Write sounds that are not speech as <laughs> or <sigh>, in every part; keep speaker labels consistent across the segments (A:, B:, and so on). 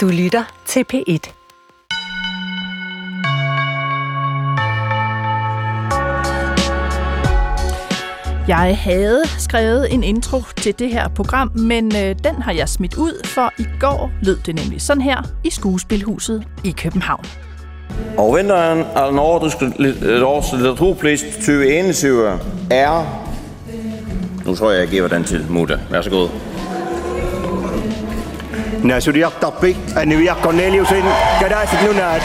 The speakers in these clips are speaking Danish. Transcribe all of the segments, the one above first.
A: Du lytter til P1.
B: Jeg havde skrevet en intro til det her program, men øh, den har jeg smidt ud, for i går lød det nemlig sådan her i Skuespilhuset i København.
C: Og vinteren af den nordiske litteraturpris 2021 er... Nu tror jeg, jeg giver den til Muda. Nasudiak
D: Tapik, Anivia Cornelius ind. Kan der nu nat?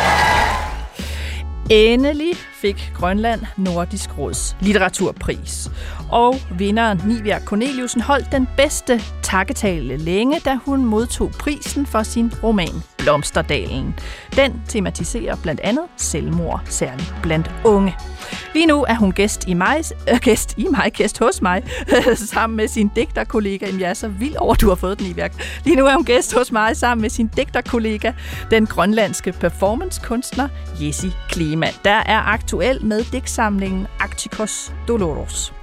B: Endelig fik Grønland Nordisk Råds litteraturpris. Og vinderen Nivia Corneliusen holdt den bedste takketale længe, da hun modtog prisen for sin roman Blomsterdalen. Den tematiserer blandt andet selvmord, særligt blandt unge. Lige nu er hun gæst i mig, øh, gæst i mig, gæst hos mig, <laughs> sammen med sin digterkollega. Jamen, jeg er så vild over, at du har fået den i værk. Lige nu er hun gæst hos mig sammen med sin digterkollega, den grønlandske performancekunstner Jessi Kleman, der er aktuel med digtsamlingen Arcticos Doloros.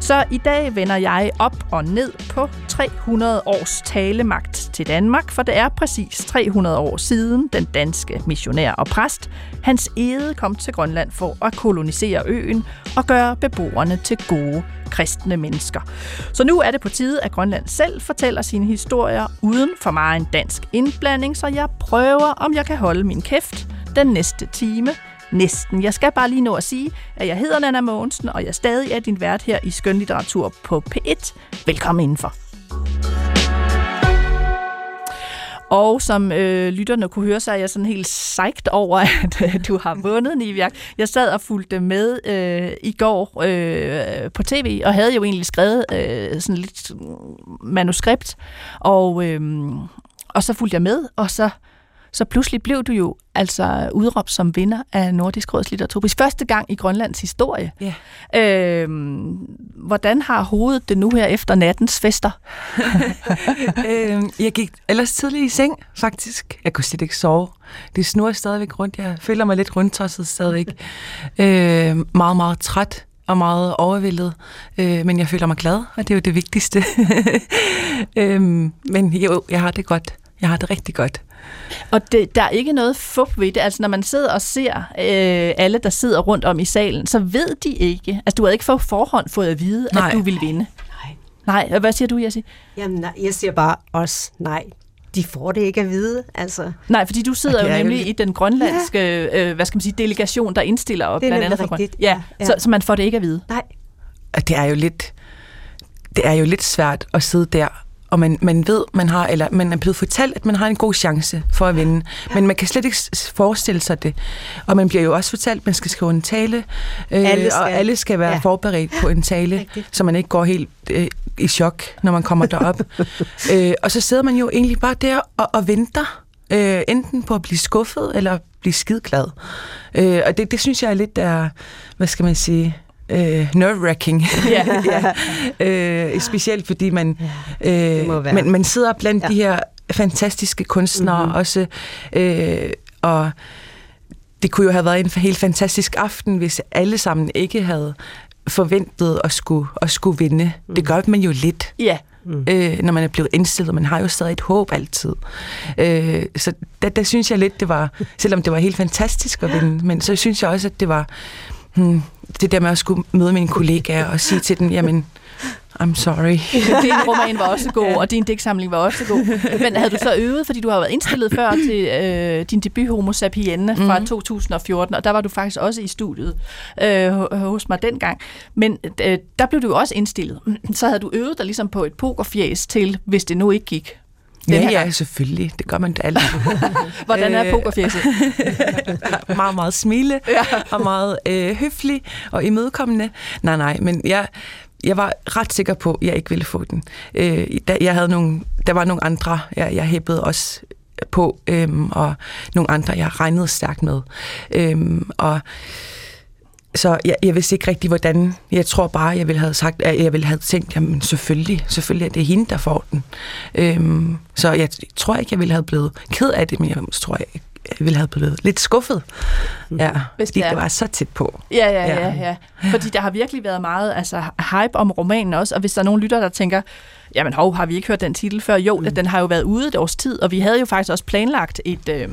B: Så i dag vender jeg op og ned på 300 års talemagt til Danmark, for det er præcis 300 år siden den danske missionær og præst Hans Ede kom til Grønland for at kolonisere øen og gøre beboerne til gode kristne mennesker. Så nu er det på tide, at Grønland selv fortæller sine historier uden for meget en dansk indblanding, så jeg prøver, om jeg kan holde min kæft den næste time Næsten. Jeg skal bare lige nå at sige, at jeg hedder Nana Mogensen, og jeg stadig er din vært her i Skønlitteratur på P1. Velkommen indenfor. Og som øh, lytterne kunne høre, så er jeg sådan helt sejt over, <laughs> at øh, du har vundet, Niviak. Jeg sad og fulgte med øh, i går øh, på tv, og havde jo egentlig skrevet øh, sådan lidt mm, manuskript, og, øh, og så fulgte jeg med, og så så pludselig blev du jo altså udråbt som vinder af Nordisk Råds litteraturpris. Første gang i Grønlands historie.
E: Yeah.
B: Øhm, hvordan har hovedet det nu her efter nattens fester? <laughs>
E: øhm, jeg gik ellers tidligt i seng, faktisk. Jeg kunne slet ikke sove. Det snurrer stadigvæk rundt. Jeg føler mig lidt rundtosset stadigvæk. <laughs> øh, meget, meget træt og meget overvældet, øh, men jeg føler mig glad, og det er jo det vigtigste. <laughs> øhm, men jo, jeg har det godt. Jeg har det rigtig godt.
B: Og det, der er ikke noget fup ved det. Altså, når man sidder og ser øh, alle, der sidder rundt om i salen, så ved de ikke. Altså, du har ikke på forhånd fået at vide, nej. at du vil vinde.
F: Nej.
B: Nej, hvad siger du, Jessie?
F: Jamen, nej, jeg siger bare også nej. De får det ikke at vide, altså.
B: Nej, fordi du sidder jo nemlig jo... i den grønlandske, ja. øh, hvad skal man sige, delegation, der indstiller op, blandt andet for
F: rigtigt.
B: Ja, ja. Så, så man får det ikke at vide.
F: Nej.
E: Og det er jo lidt, det er jo lidt svært at sidde der og man, man ved, man har, eller man er blevet fortalt, at man har en god chance for at vinde. Ja. Men man kan slet ikke forestille sig det. Og man bliver jo også fortalt, at man skal skrive en tale, øh, alle skal, og alle skal være ja. forberedt på en tale, Rigtigt. så man ikke går helt øh, i chok, når man kommer derop. <laughs> øh, og så sidder man jo egentlig bare der og, og venter, øh, enten på at blive skuffet, eller blive skidglad. Øh, og det, det synes jeg er lidt der, hvad skal man sige, øh, nerve-wracking. Ja. <laughs> ja. Øh, specielt fordi man, øh, man, man sidder blandt ja. de her fantastiske kunstnere mm-hmm. også, øh, og det kunne jo have været en helt fantastisk aften, hvis alle sammen ikke havde forventet at skulle, at skulle vinde. Mm. Det gør man jo lidt.
B: Ja.
E: Mm. Øh, når man er blevet indstillet. Man har jo stadig et håb altid. Øh, så der, der synes jeg lidt, det var, selvom det var helt fantastisk at vinde, men så synes jeg også, at det var hmm, det der med at skulle møde mine kollegaer og sige til dem, jamen, I'm sorry. <laughs>
B: din roman var også god, og din digtsamling var også god. Men havde du så øvet, fordi du har været indstillet før til øh, din debut Homo Sapienne fra mm-hmm. 2014, og der var du faktisk også i studiet øh, hos mig dengang. Men øh, der blev du jo også indstillet. Så havde du øvet dig ligesom på et pokerfjæs til, hvis det nu ikke gik.
E: Den ja, ja, selvfølgelig. Det gør man da altid. <laughs>
B: Hvordan er pokerfjæset? <laughs>
E: meget, meget smile ja. og meget øh, høflig og imødekommende. Nej, nej, men jeg, jeg var ret sikker på, at jeg ikke ville få den. Øh, der, jeg havde nogle, der var nogle andre, jeg, jeg hæppede også på, øhm, og nogle andre, jeg regnede stærkt med. Øhm, og så jeg, jeg vidste ikke rigtig, hvordan... Jeg tror bare, jeg ville have sagt, at jeg ville have tænkt, jamen selvfølgelig, selvfølgelig er det hende, der får den. Øhm, så jeg tror ikke, jeg ville have blevet ked af det, men jeg tror jeg ville have blevet lidt skuffet. Ja,
B: Hvis
E: fordi
B: det er.
E: det var så tæt på.
B: Ja, ja,
E: Ja.
B: ja, ja. Fordi der har virkelig været meget altså, hype om romanen også, og hvis der er nogen lytter, der tænker, jamen hov, har vi ikke hørt den titel før? Jo, mm. den har jo været ude et års tid, og vi havde jo faktisk også planlagt et, øh,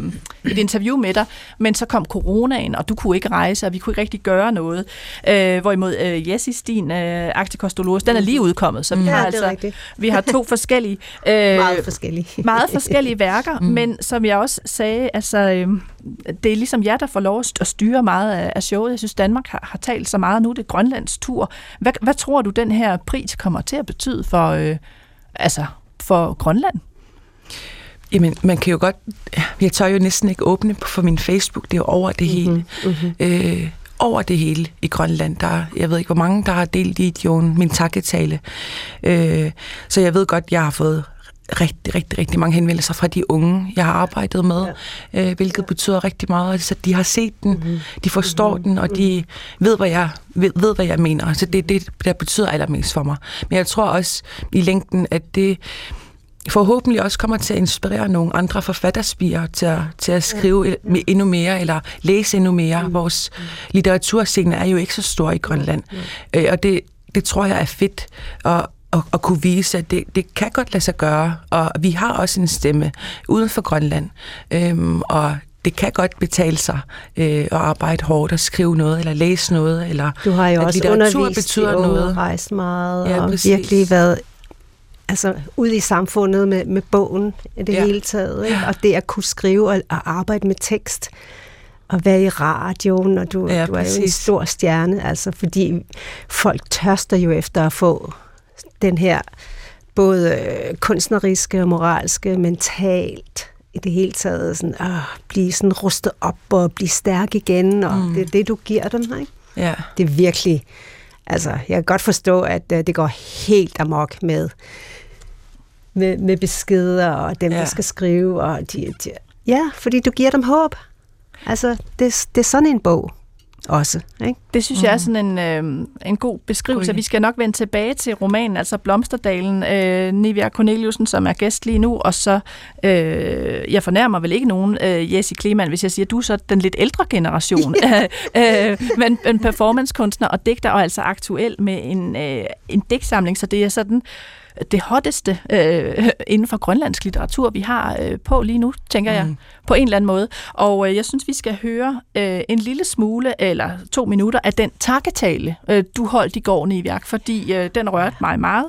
B: et interview med dig, men så kom coronaen, og du kunne ikke rejse, og vi kunne ikke rigtig gøre noget. Øh, hvorimod øh, Jessis, din øh, Acticostolores, den er lige udkommet, så vi
F: Ja,
B: har
F: er
B: altså
F: rigtigt.
B: vi har to <laughs> forskellige øh,
F: Meget forskellige.
B: meget forskellige værker, mm. men som jeg også sagde, altså, øh, det er ligesom jer, der får lov at st- at styre meget af, showet. Jeg synes, Danmark har, har talt så meget nu, det er Grønlands tur. Hvad, hvad tror du, den her pris kommer til at betyde for, øh, altså, for Grønland?
E: Jamen, man kan jo godt... Jeg tør jo næsten ikke åbne på- for min Facebook. Det er jo over det hele. Mm-hmm. Øh, over det hele i Grønland. Der, jeg ved ikke, hvor mange, der har delt videoen, min takketale. Øh, så jeg ved godt, jeg har fået rigtig, rigtig, rigtig mange henvendelser fra de unge, jeg har arbejdet med, ja. øh, hvilket betyder rigtig meget. Så de har set den, mm-hmm. de forstår mm-hmm. den, og de ved, hvad jeg, ved, ved, hvad jeg mener. Så det er det, der betyder allermest for mig. Men jeg tror også i længden, at det forhåbentlig også kommer til at inspirere nogle andre forfatterspirer til at, til at skrive ja. endnu mere, eller læse endnu mere. Mm. Vores litteraturscene er jo ikke så stor i Grønland, mm. og det, det tror jeg er fedt at, at, at kunne vise, at det, det kan godt lade sig gøre, og vi har også en stemme uden for Grønland, øhm, og det kan godt betale sig øh, at arbejde hårdt og skrive noget, eller læse noget, eller
F: Du har jo
E: at
F: også
E: litteratur betyder noget.
F: rejst meget,
E: Ja,
F: og
E: præcis.
F: virkelig været altså, ude i samfundet med, med bogen i det
E: Ja.
F: hele taget. Ikke? Og det at kunne skrive og, og arbejde med tekst, og være i radioen, og du,
E: Ja,
F: du er jo en stor stjerne, altså, fordi folk tørster jo efter at få den her både øh, kunstneriske og moralske, mentalt i det hele taget, sådan, øh, blive sådan rustet op og blive stærk igen, og mm. det er det, du giver dem, ikke?
E: Ja.
F: det er virkelig, altså jeg kan godt forstå, at uh, det går helt amok med, med, med beskeder og dem. Ja. der skal skrive. Og de, de, ja, fordi du giver dem håb. Altså, det, det er sådan en bog også, ikke?
B: Det synes mm. jeg er sådan en, øh, en god beskrivelse. Vi skal nok vende tilbage til romanen, altså Blomsterdalen, øh, Nivia Corneliusen, som er gæst lige nu, og så, øh, jeg fornærmer vel ikke nogen, øh, Jessie Kleman, hvis jeg siger, du er så den lidt ældre generation, <laughs> øh, men en performancekunstner og digter, og altså aktuel med en, øh, en digtsamling, så det er sådan det hotteste øh, inden for grønlandsk litteratur, vi har øh, på lige nu, tænker mm. jeg, på en eller anden måde. Og øh, jeg synes, vi skal høre øh, en lille smule, eller to minutter, af den takketale, øh, du holdt i går, Nivjak, fordi øh, den rørte mig meget.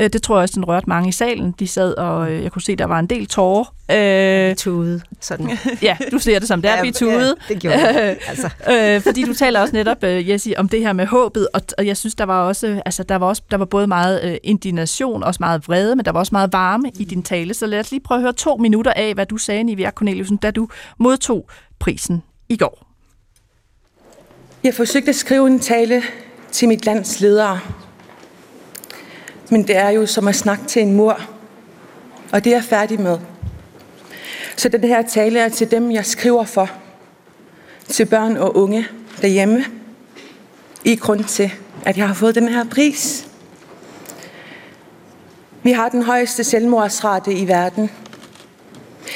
B: Øh, det tror jeg også, den rørte mange i salen. De sad, og øh, jeg kunne se, der var en del tårer. Øh,
F: Tude, sådan. <laughs>
B: ja, du ser det som det er,
F: Ja,
B: vi tude.
F: ja, det gjorde jeg. Altså. <laughs>
B: øh, fordi du taler også netop, øh, Jessie, om det her med håbet, og, og jeg synes, der var også, altså, der var også, der var både meget øh, indignation, også meget vrede, men der var også meget varme i din tale. Så lad os lige prøve at høre to minutter af, hvad du sagde, Nivea Corneliusen, da du modtog prisen i går.
E: Jeg forsøgte at skrive en tale til mit lands ledere. Men det er jo som at snakke til en mur. Og det er jeg færdig med. Så den her tale er til dem, jeg skriver for. Til børn og unge derhjemme. I grund til, at jeg har fået den her pris. Vi har den højeste selvmordsrate i verden.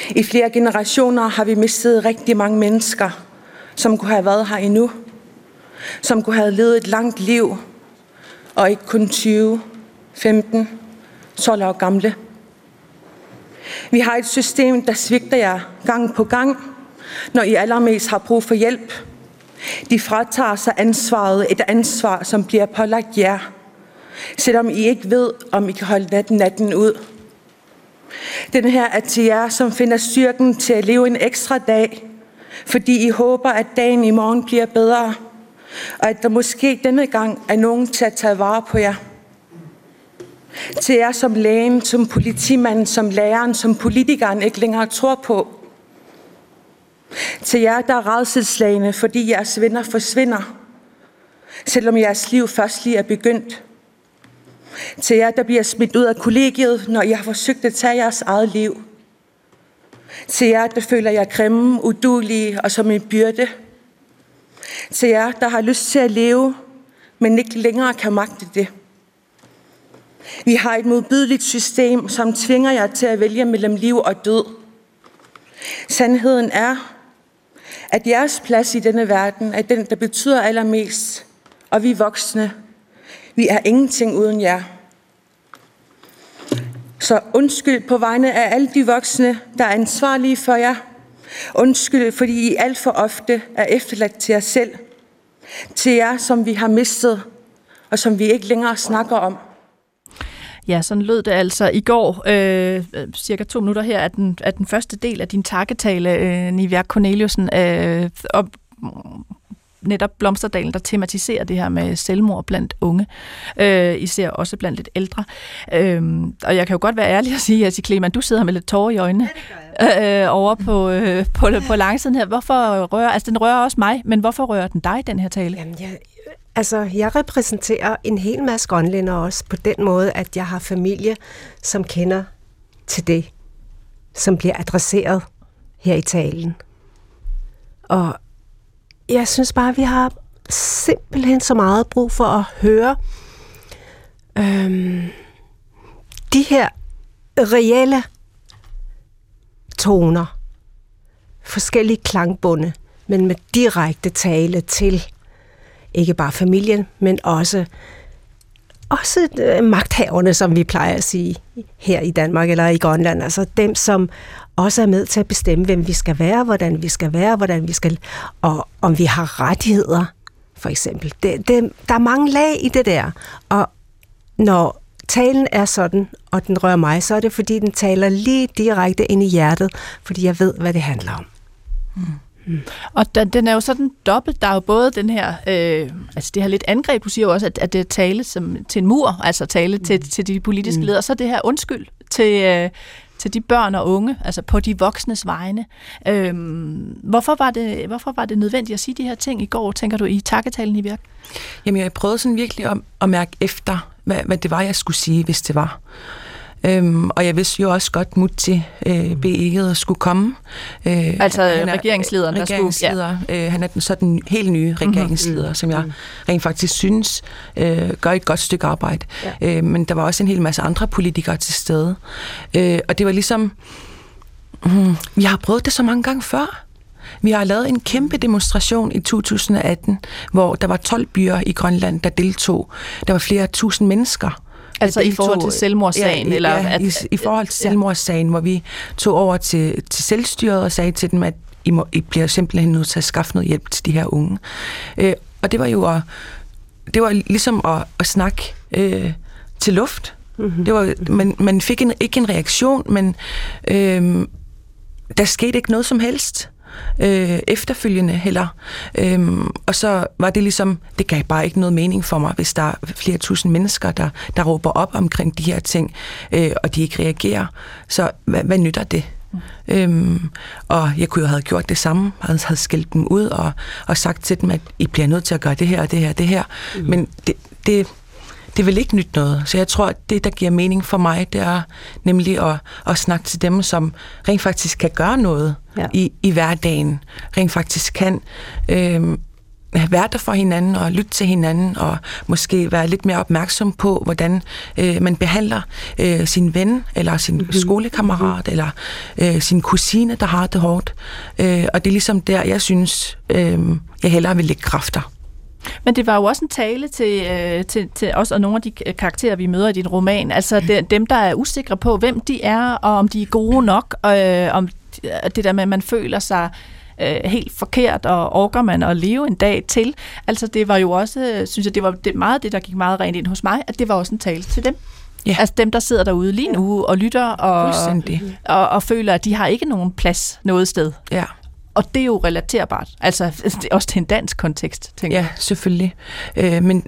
E: I flere generationer har vi mistet rigtig mange mennesker, som kunne have været her endnu som kunne have levet et langt liv, og ikke kun 20, 15, 12 år gamle. Vi har et system, der svigter jer gang på gang, når I allermest har brug for hjælp. De fratager sig ansvaret, et ansvar, som bliver pålagt jer, selvom I ikke ved, om I kan holde natten, natten ud. Den her er til jer, som finder styrken til at leve en ekstra dag, fordi I håber, at dagen i morgen bliver bedre, og at der måske denne gang er nogen til at tage vare på jer. Til jer som lægen, som politimanden, som læreren, som politikeren ikke længere tror på. Til jer, der er redselslagende, fordi jeres venner forsvinder, selvom jeres liv først lige er begyndt. Til jer, der bliver smidt ud af kollegiet, når I har forsøgt at tage jeres eget liv. Til jer, der føler jer grimme, udulige og som en byrde. Til jer, der har lyst til at leve, men ikke længere kan magte det. Vi har et modbydeligt system, som tvinger jer til at vælge mellem liv og død. Sandheden er,
A: at jeres plads i denne verden er den, der betyder allermest, og vi voksne, vi er ingenting uden jer. Så undskyld på vegne af alle de voksne, der er ansvarlige for jer. Undskyld, fordi I alt for ofte er efterladt til jer selv. Til jer, som vi har mistet, og som vi ikke længere snakker om.
B: Ja, sådan lød det altså i går, øh, cirka to minutter her, at den, at den første del af din takketale, øh, Nivea Corneliusen, øh, og netop Blomsterdalen, der tematiserer det her med selvmord blandt unge, øh, især også blandt lidt ældre. Øh, og jeg kan jo godt være ærlig og sige, at Kleman, du sidder med lidt tårer i øjnene øh, over på, øh, på, på langsiden her. Hvorfor rører, altså den rører også mig, men hvorfor rører den dig, den her tale?
F: Jamen, jeg, altså, jeg repræsenterer en hel masse grønlænder også på den måde, at jeg har familie, som kender til det, som bliver adresseret her i talen. Og jeg synes bare, at vi har simpelthen så meget brug for at høre øhm, de her reelle toner, forskellige klangbunde, men med direkte tale til ikke bare familien, men også også øh, magthaverne, som vi plejer at sige her i Danmark eller i Grønland. Altså dem, som også er med til at bestemme, hvem vi skal være, hvordan vi skal være, hvordan vi skal, og om vi har rettigheder, for eksempel. Det, det, der er mange lag i det der, og når talen er sådan, og den rører mig, så er det, fordi den taler lige direkte ind i hjertet, fordi jeg ved, hvad det handler om.
B: Mm. Mm. Og den, den er jo sådan dobbelt. Der er jo både den her, øh, altså det her lidt angreb, du siger jo også, at, at det er tale som, til en mur, altså tale mm. til, til de politiske mm. ledere, så det her undskyld til, øh, til de børn og unge, altså på de voksnes vegne. Øhm, hvorfor, var det, hvorfor var det nødvendigt at sige de her ting i går, tænker du, i takketalen i virk?
E: Jamen, jeg prøvede sådan virkelig at, at mærke efter, hvad, hvad det var, jeg skulle sige, hvis det var. Øhm, og jeg vidste jo også godt, Mutti øh, B. skulle komme.
B: Øh, altså han er, regeringslederen, der
E: regeringsleder, skulle... Ja. Øh, han er den, så den helt nye mhm. regeringsleder, mm-hmm. som jeg mm. rent faktisk synes øh, gør et godt stykke arbejde. Ja. Øh, men der var også en hel masse andre politikere til stede. Øh, og det var ligesom... Mm, vi har prøvet det så mange gange før. Vi har lavet en kæmpe demonstration i 2018, hvor der var 12 byer i Grønland, der deltog. Der var flere tusind mennesker.
B: Altså i forhold til selvmordssagen?
E: Ja,
B: eller
E: ja at, i, i forhold til selvmordssagen, hvor vi tog over til, til selvstyret og sagde til dem, at I, må, I bliver simpelthen nødt til at skaffe noget hjælp til de her unge. Øh, og det var jo at, det var ligesom at, at snakke øh, til luft. Mm-hmm. Det var, man, man fik en, ikke en reaktion, men øh, der skete ikke noget som helst øh, efterfølgende heller. Øhm, og så var det ligesom, det gav bare ikke noget mening for mig, hvis der er flere tusind mennesker, der, der råber op omkring de her ting, øh, og de ikke reagerer. Så hvad, hvad nytter det? Mm. Øhm, og jeg kunne jo have gjort det samme, jeg havde skældt dem ud og, og sagt til dem, at I bliver nødt til at gøre det her og det her og det her. Mm. Men det, det, det vil ikke nytte noget. Så jeg tror, at det, der giver mening for mig, det er nemlig at, at snakke til dem, som rent faktisk kan gøre noget ja. i, i hverdagen. Rent faktisk kan øh, være der for hinanden og lytte til hinanden og måske være lidt mere opmærksom på, hvordan øh, man behandler øh, sin ven eller sin mm-hmm. skolekammerat mm-hmm. eller øh, sin kusine, der har det hårdt. Øh, og det er ligesom der, jeg synes, øh, jeg hellere vil lægge kræfter.
B: Men det var jo også en tale til, øh, til, til os og nogle af de karakterer, vi møder i din roman. Altså de, dem, der er usikre på, hvem de er, og om de er gode nok, øh, om det der med, at man føler sig øh, helt forkert, og orker man at leve en dag til. Altså det var jo også, synes jeg, det var det, meget det, der gik meget rent ind hos mig, at det var også en tale til dem. Ja. Altså dem, der sidder derude lige nu og lytter og, og, og føler, at de har ikke nogen plads noget sted.
E: Ja.
B: Og det er jo relaterbart. Altså <laughs> det er også til en dansk kontekst, tænker
E: jeg. Ja, selvfølgelig. Øh, men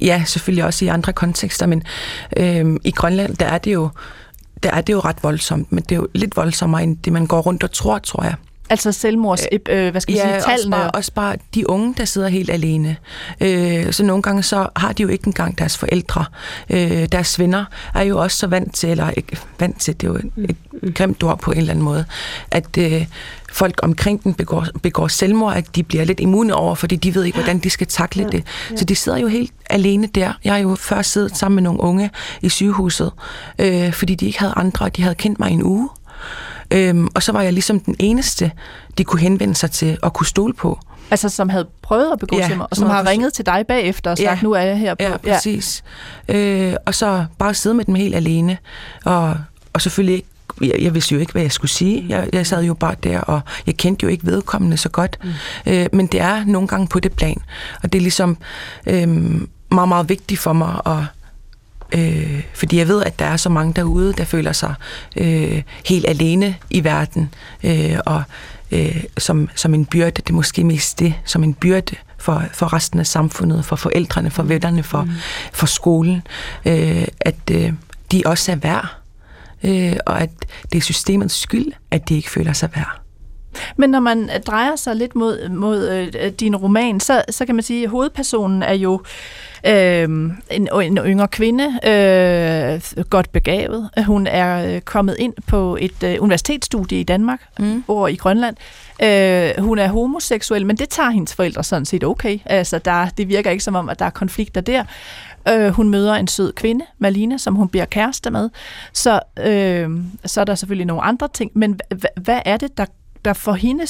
E: ja, selvfølgelig også i andre kontekster, men øh, i Grønland, der er det jo der er det jo ret voldsomt, men det er jo lidt voldsommere end det, man går rundt og tror, tror jeg.
B: Altså selvmords, øh, øh hvad skal
E: ja,
B: sige, tallene?
E: Også bare, også bare de unge, der sidder helt alene. Øh, så nogle gange så har de jo ikke engang deres forældre. Øh, deres venner er jo også så vant til, eller ikke vant til, det er jo et, et grimt ord på en eller anden måde, at øh, folk omkring den begår, begår selvmord, at de bliver lidt immune over, fordi de ved ikke, hvordan de skal takle det. Så de sidder jo helt alene der. Jeg har jo først siddet sammen med nogle unge i sygehuset, øh, fordi de ikke havde andre, og de havde kendt mig i en uge. Øhm, og så var jeg ligesom den eneste, de kunne henvende sig til og kunne stole på.
B: Altså, som havde prøvet at begå
E: Ja,
B: selvmord, og
E: som
B: som har ringet til dig bagefter og sagt,
E: ja.
B: nu er jeg her på.
E: Ja, præcis. Ja. Øh, og så bare sidde med dem helt alene. Og, og selvfølgelig ikke jeg, jeg vidste jo ikke, hvad jeg skulle sige. Jeg, jeg sad jo bare der, og jeg kendte jo ikke vedkommende så godt. Mm. Øh, men det er nogle gange på det plan. Og det er ligesom øh, meget, meget vigtigt for mig at Øh, fordi jeg ved, at der er så mange derude, der føler sig øh, helt alene i verden, øh, og øh, som, som en byrde, det er måske mest det, som en byrde for, for resten af samfundet, for forældrene, for vennerne, for, mm. for skolen, øh, at øh, de også er værd, øh, og at det er systemets skyld, at de ikke føler sig værd.
B: Men når man øh, drejer sig lidt mod, mod øh, din roman, så, så kan man sige, at hovedpersonen er jo øh, en, en yngre kvinde, øh, godt begavet. Hun er øh, kommet ind på et øh, universitetsstudie i Danmark, mm. over i Grønland. Øh, hun er homoseksuel, men det tager hendes forældre sådan set okay. Altså, der, det virker ikke som om, at der er konflikter der. Øh, hun møder en sød kvinde, Malina, som hun bliver kæreste med. Så, øh, så er der selvfølgelig nogle andre ting. Men hvad er det, der, der får hende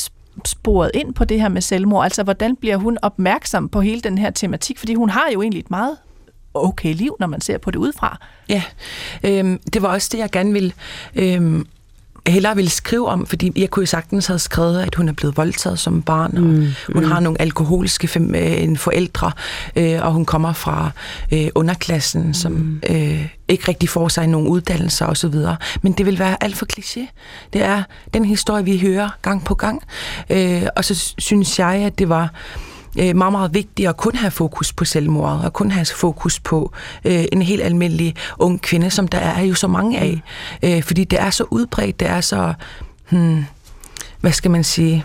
B: sporet ind på det her med selvmord? Altså, hvordan bliver hun opmærksom på hele den her tematik? Fordi hun har jo egentlig et meget okay liv, når man ser på det udefra.
E: Ja, øhm, det var også det, jeg gerne ville øhm, hellere ville skrive om, fordi jeg kunne jo sagtens have skrevet, at hun er blevet voldtaget som barn, og mm, hun mm. har nogle alkoholiske fem, øh, forældre, øh, og hun kommer fra øh, underklassen, mm. som øh, ikke rigtig får sig nogen uddannelser osv. Men det vil være alt for kliché. Det er den historie, vi hører gang på gang. Øh, og så synes jeg, at det var øh, meget, meget vigtigt at kun have fokus på selvmordet, og kun have fokus på øh, en helt almindelig ung kvinde, som der er jo så mange af. Øh, fordi det er så udbredt, det er så, hmm, hvad skal man sige,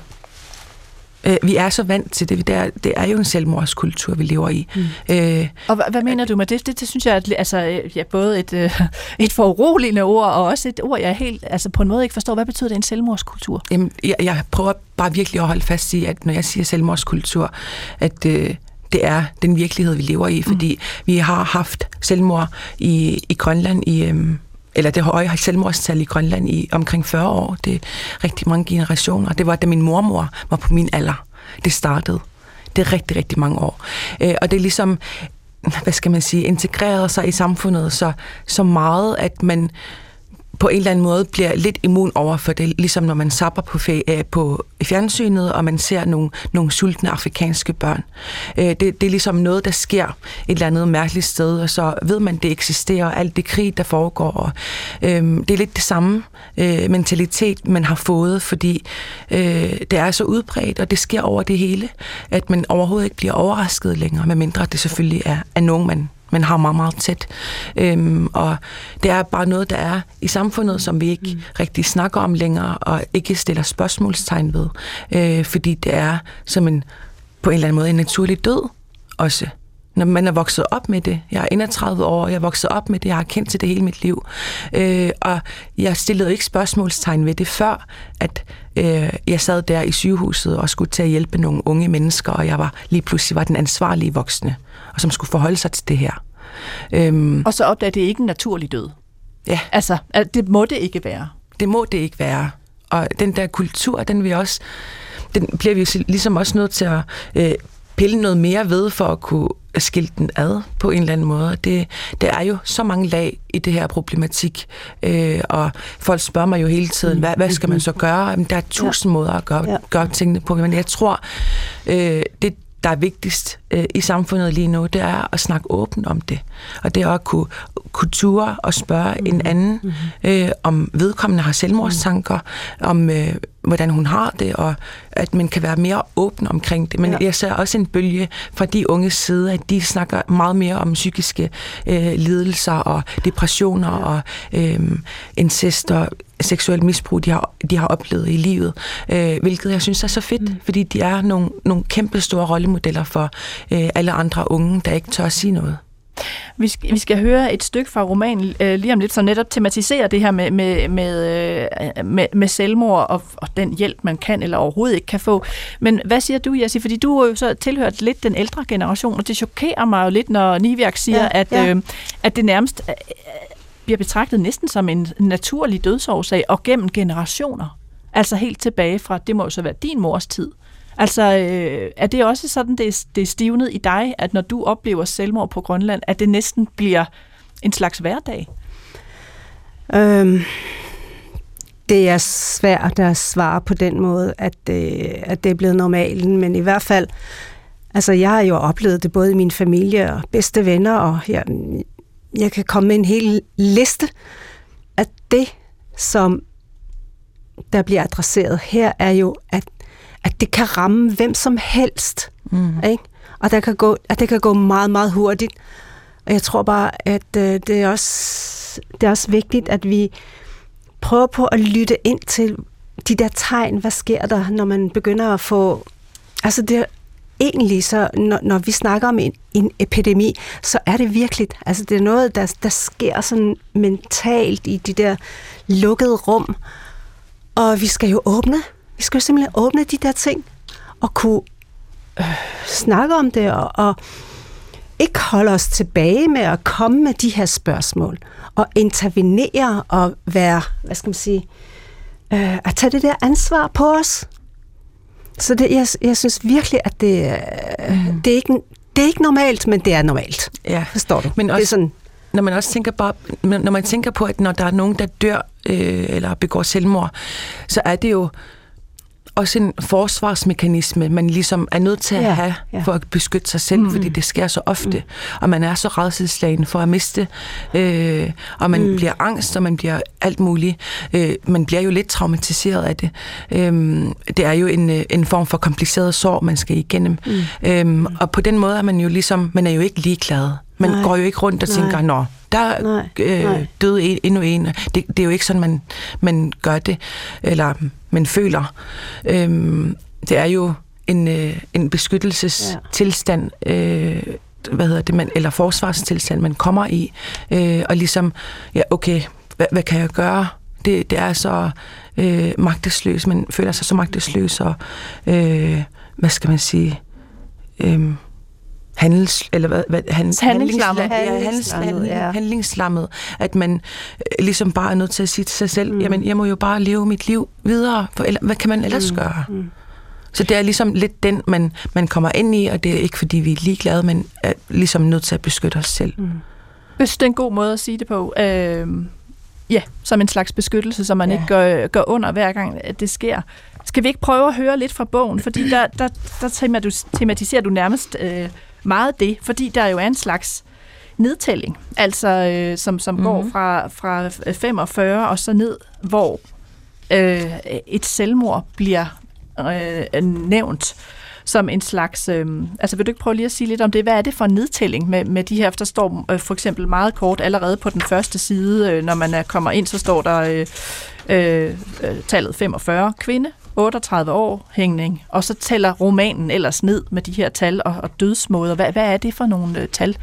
E: øh, vi er så vant til det. Det er, det er jo en selvmordskultur, vi lever i. Mm. Øh,
B: Og hvad, hvad mener du med det? Det, det synes jeg er altså, øh, ja, både et, øh, <laughs> et foruroligende ord, og også et ord, jeg helt, altså på en måde ikke forstår. Hvad betyder det en selvmordskultur?
E: Jamen, jeg, jeg prøver bare virkelig at holde fast i, at når jeg siger selvmordskultur, at øh, det er den virkelighed, vi lever i, fordi mm. vi har haft selvmord i, i Grønland i... Øhm, eller det høje selvmordstal i Grønland i omkring 40 år. Det er rigtig mange generationer. Det var, da min mormor var på min alder. Det startede. Det er rigtig, rigtig mange år. Øh, og det er ligesom, hvad skal man sige, integreret sig i samfundet så, så meget, at man på en eller anden måde bliver lidt immun over for det, ligesom når man sapper på, fe- øh, på fjernsynet, og man ser nogle, nogle sultne afrikanske børn. Øh, det, det er ligesom noget, der sker et eller andet mærkeligt sted, og så ved man, det eksisterer, og alt det krig, der foregår. Og, øh, det er lidt det samme øh, mentalitet, man har fået, fordi øh, det er så udbredt, og det sker over det hele, at man overhovedet ikke bliver overrasket længere, medmindre det selvfølgelig er, er nogen, man man har meget, meget tæt. Øhm, og det er bare noget, der er i samfundet, som vi ikke mm. rigtig snakker om længere, og ikke stiller spørgsmålstegn ved. Øh, fordi det er som en, på en eller anden måde en naturlig død også. Når man er vokset op med det. Jeg er 31 år, jeg er vokset op med det, jeg har kendt til det hele mit liv. Øh, og jeg stillede ikke spørgsmålstegn ved det før, at øh, jeg sad der i sygehuset og skulle til at hjælpe nogle unge mennesker, og jeg var lige pludselig var den ansvarlige voksne, og som skulle forholde sig til det her. Øhm,
B: Og så opdager det ikke en naturlig død.
E: ja,
B: Altså, det må det ikke være.
E: det må det ikke være. Og den der kultur, den vi også, den bliver vi jo ligesom også nødt til at øh, pille noget mere ved, for at kunne skille den ad på en eller anden måde. Det, det er jo så mange lag i det her problematik, øh, og folk spørger mig jo hele tiden, hvad, hvad skal man så gøre? Jamen, der er tusind ja. måder at gøre,
F: ja.
E: gøre tingene på, men jeg tror, øh, det der er vigtigst øh, i samfundet lige nu, det er at snakke åbent om det. Og det er at kunne, kunne ture og spørge mm. en anden, mm. øh, om vedkommende har selvmordstanker, mm. om øh, hvordan hun har det, og at man kan være mere åben omkring det. Men
F: ja.
E: jeg ser også en bølge fra de unge side, at de snakker meget mere om psykiske øh, lidelser og depressioner ja. og øh, incest og seksuel misbrug, de har, de har oplevet i livet, øh, hvilket jeg synes er så fedt, mm. fordi de er nogle, nogle kæmpe store rollemodeller for øh, alle andre unge, der ikke tør at sige noget.
B: Vi skal, vi skal høre et stykke fra romanen øh, lige om lidt, som netop tematiserer det her med, med, med, øh, med, med selvmord og, og den hjælp, man kan eller overhovedet ikke kan få. Men hvad siger du, Jessie? Fordi du har jo så tilhørt lidt den ældre generation, og det chokerer mig jo lidt, når Niviak siger,
F: Ja,
B: at,
F: ja.
B: øh, at det nærmest er, bliver betragtet næsten som en naturlig dødsårsag, og gennem generationer. Altså helt tilbage fra, det må jo så være din mors tid. Altså, øh, er det også sådan, det er, det er stivnet i dig, at når du oplever selvmord på Grønland, at det næsten bliver en slags hverdag?
F: Øhm, det er svært at svare på den måde, at, øh, at det er blevet normalen, men i hvert fald, altså jeg har jo oplevet det både i min familie og bedste venner, og jeg, jeg kan komme med en hel liste af det, som der bliver adresseret her, er jo, at, at det kan ramme hvem som helst. Mm. Ikke? Og der kan gå, at det kan gå meget, meget hurtigt. Og jeg tror bare, at øh, det, er også, det er også vigtigt, at vi prøver på at lytte ind til de der tegn. Hvad sker der, når man begynder at få... Altså det, egentlig så, når, når vi snakker om en, en epidemi, så er det virkelig, altså det er noget, der, der sker sådan mentalt i de der lukkede rum, og vi skal jo åbne, vi skal jo simpelthen åbne de der ting, og kunne øh, snakke om det, og, og ikke holde os tilbage med at komme med de her spørgsmål, og intervenere og være, hvad skal man sige, øh, at tage det der ansvar på os. Så det, jeg, jeg synes virkelig, at det, mm. det, er ikke, det er ikke normalt, men det er normalt.
E: Ja.
F: Forstår du?
E: Men også,
F: det er sådan,
E: når man også tænker bare, når man tænker på, at når der er nogen, der dør øh, eller begår selvmord, så er det jo også en forsvarsmekanisme, man ligesom er nødt til at
F: Ja,
E: have
F: ja.
E: for at beskytte sig selv, mm. fordi det sker så ofte, mm. og man er så redselslagen for at miste, øh, og man mm. bliver angst, og man bliver alt muligt. Øh, man bliver jo lidt traumatiseret af det. Øh, det er jo en, øh, en form for kompliceret sorg, man skal igennem. Mm. Øh, og på den måde er man jo ligesom, man er jo ikke ligeglad. Man
F: Nej.
E: går jo ikke rundt og
F: Nej.
E: tænker, nå, der
F: Nej.
E: øh, døde en, endnu en. Det, det er jo ikke sådan, man, man gør det, eller man føler. Øhm, det er jo en, øh, en beskyttelsestilstand, øh, hvad hedder det, man, eller forsvarstilstand, man kommer i, øh, og ligesom, ja, okay, hvad, hvad kan jeg gøre? Det, det er så øh, magtesløs, man føler sig så magtesløs, og øh, hvad skal man sige, øh, handels, eller hvad, hvad handels,
B: Handlingslammet.
E: ja,
F: Handlingslammet,
E: handling,
F: ja.
E: handlingslammet, at man øh, ligesom bare er nødt til at sige til sig selv, mm. jamen jeg må jo bare leve mit liv videre, for eller, hvad kan man ellers mm. gøre? Mm. Så det er ligesom lidt den, man, man kommer ind i, og det er ikke fordi vi er ligeglade, men er ligesom nødt til at beskytte os selv. Mm.
B: Jeg synes, det er en god måde at sige det på. Øh, ja, som en slags beskyttelse, som man ja. ikke gør, gør under hver gang, at det sker. Skal vi ikke prøve at høre lidt fra bogen? Fordi der, der, der temat- tematiserer du nærmest øh, meget det, fordi der jo er en slags nedtælling, altså øh, som, som mm-hmm. går fra, fra 45 og så ned, hvor øh, et selvmord bliver øh, nævnt som en slags... Øh, altså vil du ikke prøve lige at sige lidt om det? Hvad er det for en nedtælling med, med de her? Der står øh, for eksempel meget kort allerede på den første side, øh, når man er, kommer ind, så står der øh, øh, øh, tallet 45 kvinde, 38 år, hængning, og så tæller romanen ellers ned med de her tal og, og dødsmåder. Hvad, hvad er det for nogle øh, tal?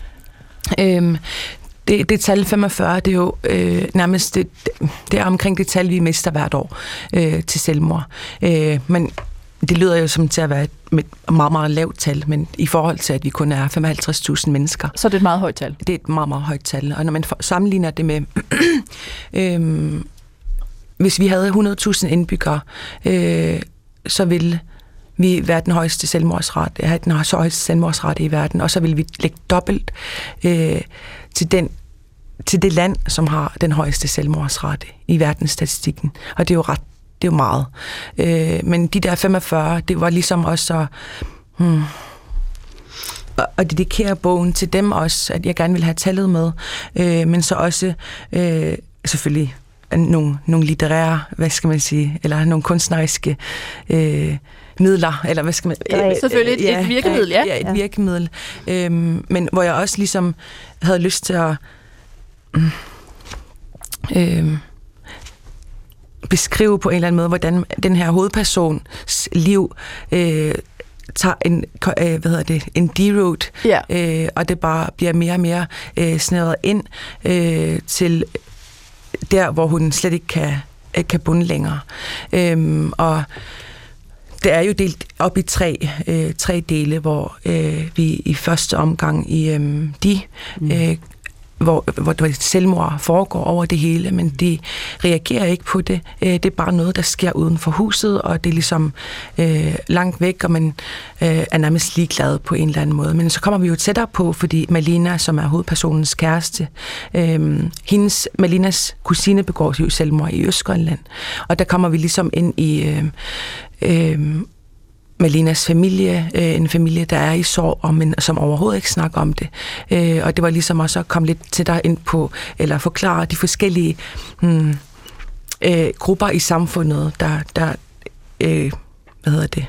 E: Øhm, det, det tal 45, det er jo øh, nærmest det, det er omkring det tal, vi mister hvert år øh, til selvmord. Øh, men det lyder jo som til at være et, et meget, meget lavt tal, men i forhold til, at vi kun er 55.000 mennesker,
B: Så er det et meget højt tal.
E: det er et meget, meget højt tal. Og når man sammenligner det med, <clears throat> øhm, hvis vi havde 100.000 indbyggere, øh, så ville vi være den højeste selvmordsrate, have den højeste selvmordsrate i verden, og så vil vi lægge dobbelt øh, til, den, til det land, som har den højeste selvmordsrate i verdensstatistikken. Og det er jo ret, det er jo meget. Øh, men de der 45, det var ligesom også så... Hmm, at dedikere bogen til dem også, at jeg gerne vil have tallet med, øh, men så også øh, selvfølgelig nogle, nogle litterære, hvad skal man sige, eller nogle kunstneriske øh, midler, eller hvad skal man...
F: Greb.
B: Selvfølgelig et- et virkemiddel, ja.
E: Ja, et
F: Ja.
E: virkemiddel. Øhm, men hvor jeg også ligesom havde lyst til at øhm, beskrive på en eller anden måde, hvordan den her hovedpersons liv øh, tager en, øh, hvad hedder det, en deroute,
B: Ja.
E: øh, og det bare bliver mere og mere øh, snævret ind øh, til der, hvor hun slet ikke kan, øh, kan bunde længere. Øhm, og det er jo delt op i tre, øh, tre dele, hvor øh, vi i første omgang i øh, de øh, hvor, hvor der selvmord foregår over det hele, men de reagerer ikke på det. Øh, det er bare noget, der sker uden for huset, og det er ligesom øh, langt væk, og man øh, er nærmest ligeglad på en eller anden måde. Men så kommer vi jo tættere på, fordi Malina, som er hovedpersonens kæreste, øh, hendes, Malinas kusine begår jo selvmord i Østgrønland, og der kommer vi ligesom ind i... Øh, øh, Malinas familie, øh, en familie, der er i sorg, og, men som overhovedet ikke snakker om det. Øh, og det var ligesom også at komme lidt til dig ind på, eller forklare de forskellige hmm, øh, grupper i samfundet, der, der øh, hvad hedder det,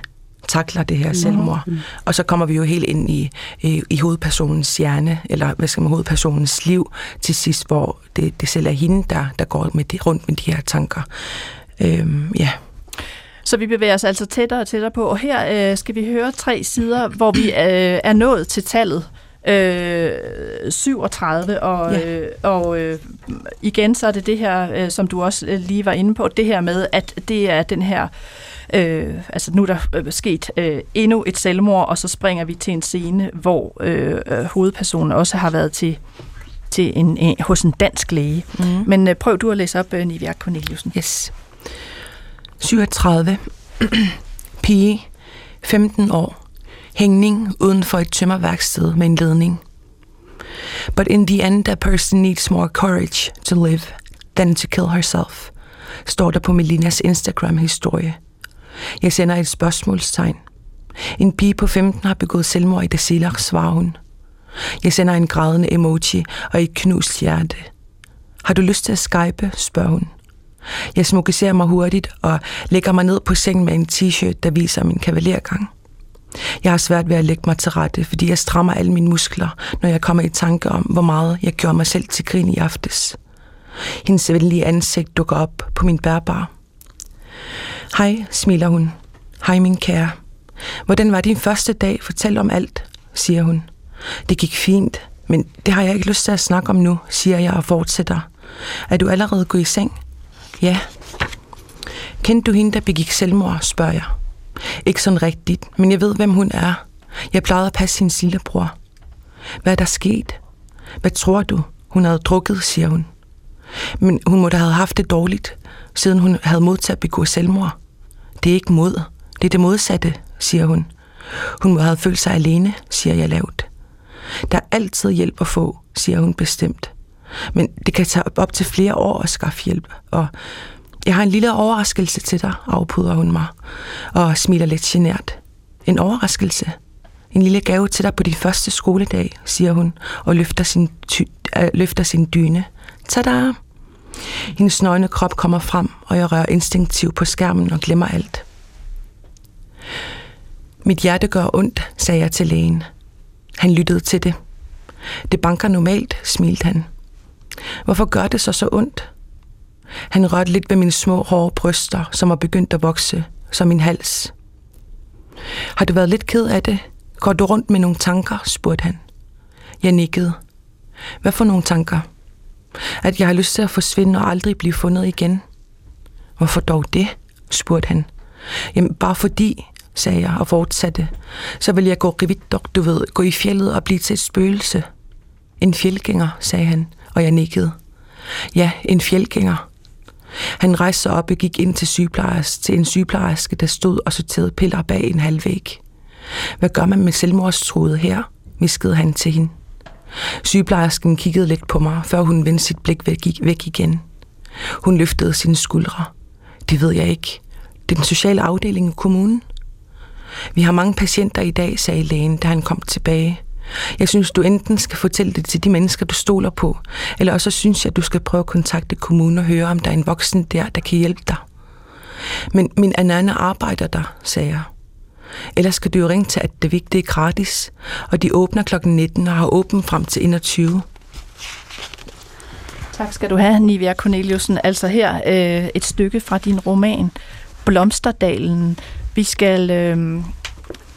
E: takler det her selvmord. Mm. Og så kommer vi jo helt ind i, i, i hovedpersonens hjerne, eller hvad skal man, hovedpersonens liv til sidst, hvor det, det selv er hende, der, der går med de, rundt med de her tanker. Øh, ja.
B: Så vi bevæger os altså tættere og tættere på, og her øh, skal vi høre tre sider, hvor vi øh, er nået til tallet øh, 37, og, ja. øh, og øh, igen så er det det her, øh, som du også øh, lige var inde på, det her med, at det er den her Øh, altså nu er der øh, sket øh, endnu et selvmord, og så springer vi til en scene, hvor øh, øh hovedpersonen også har været til til en, en, hos en dansk læge. Mm. Men øh, prøv du at læse op, øh, Nivia Corneliusen.
E: Yes. 37. Pige, 15 år. Hængning uden for et tømmerværksted med en ledning. But in the end, a person needs more courage to live than to kill herself, står der på Melinas Instagram-historie. Jeg sender et spørgsmålstegn. En pige på 15 har begået selvmord i Dasilach, svarer hun. Jeg sender en grædende emoji og et knust hjerte. Har du lyst til at skype, spørger hun. Jeg smukkeliserer mig hurtigt og lægger mig ned på sengen med en t-shirt, der viser min kavalergang. Jeg har svært ved at lægge mig til rette, fordi jeg strammer alle mine muskler, når jeg kommer i tanke om, hvor meget jeg gjorde mig selv til grin i aftes. Hendes venlige ansigt dukker op på min bærbar. Hej, smiler hun. Hej, min kære. Hvordan var din første dag? Fortæl om alt, siger hun. Det gik fint, men det har jeg ikke lyst til at snakke om nu, siger jeg og fortsætter. Er du allerede gået i seng? Ja. Kendte du hende, der begik selvmord, spørger jeg. Ikke sådan rigtigt, men jeg ved, hvem hun er. Jeg plejede at passe sin lillebror. Hvad er der sket? Hvad tror du? Hun havde drukket, siger hun. Men hun må da have haft det dårligt, siden hun havde mod til at begå selvmord. Det er ikke mod. Det er det modsatte, siger hun. Hun må have følt sig alene, siger jeg lavt. Der er altid hjælp at få, siger hun bestemt. Men det kan tage op til flere år at skaffe hjælp, og jeg har en lille overraskelse til dig, afpudrer hun mig, og smiler lidt genert. En overraskelse? En lille gave til dig på din første skoledag, siger hun, og løfter sin, ty- øh, løfter sin dyne. Tada! Hendes nøgne krop kommer frem, og jeg rører instinktivt på skærmen og glemmer alt. Mit hjerte gør ondt, sagde jeg til lægen. Han lyttede til det. Det banker normalt, smilte han. Hvorfor gør det så så ondt? Han rørte lidt ved mine små hårde bryster, som var begyndt at vokse, som min hals. Har du været lidt ked af det? Går du rundt med nogle tanker? spurgte han. Jeg nikkede. Hvad for nogle tanker? At jeg har lyst til at forsvinde og aldrig blive fundet igen. Hvorfor dog det? spurgte han. Jamen, bare fordi, sagde jeg og fortsatte. Så vil jeg gå rividt, du ved, gå i fjellet og blive til et spøgelse. En fjeldgænger, sagde han og jeg nikkede. Ja, en fjeldgænger. Han rejste sig op og gik ind til, sygeplejerske, til en sygeplejerske, der stod og sorterede piller bag en halvvæg. Hvad gør man med selvmordstruet her? viskede han til hende. Sygeplejersken kiggede lidt på mig, før hun vendte sit blik væk, væk igen. Hun løftede sine skuldre. Det ved jeg ikke. Det er den sociale afdeling i kommunen. Vi har mange patienter i dag, sagde lægen, da han kom tilbage. Jeg synes, du enten skal fortælle det til de mennesker, du stoler på, eller også synes jeg, at du skal prøve at kontakte kommunen og høre, om der er en voksen der, der kan hjælpe dig. Men min anane arbejder der, sagde jeg. Ellers skal du jo ringe til, at det vigtige er gratis, og de åbner kl. 19 og har åben frem til 21.
B: Tak skal du have, Nivia Corneliusen. Altså her øh, et stykke fra din roman Blomsterdalen. Vi skal øh,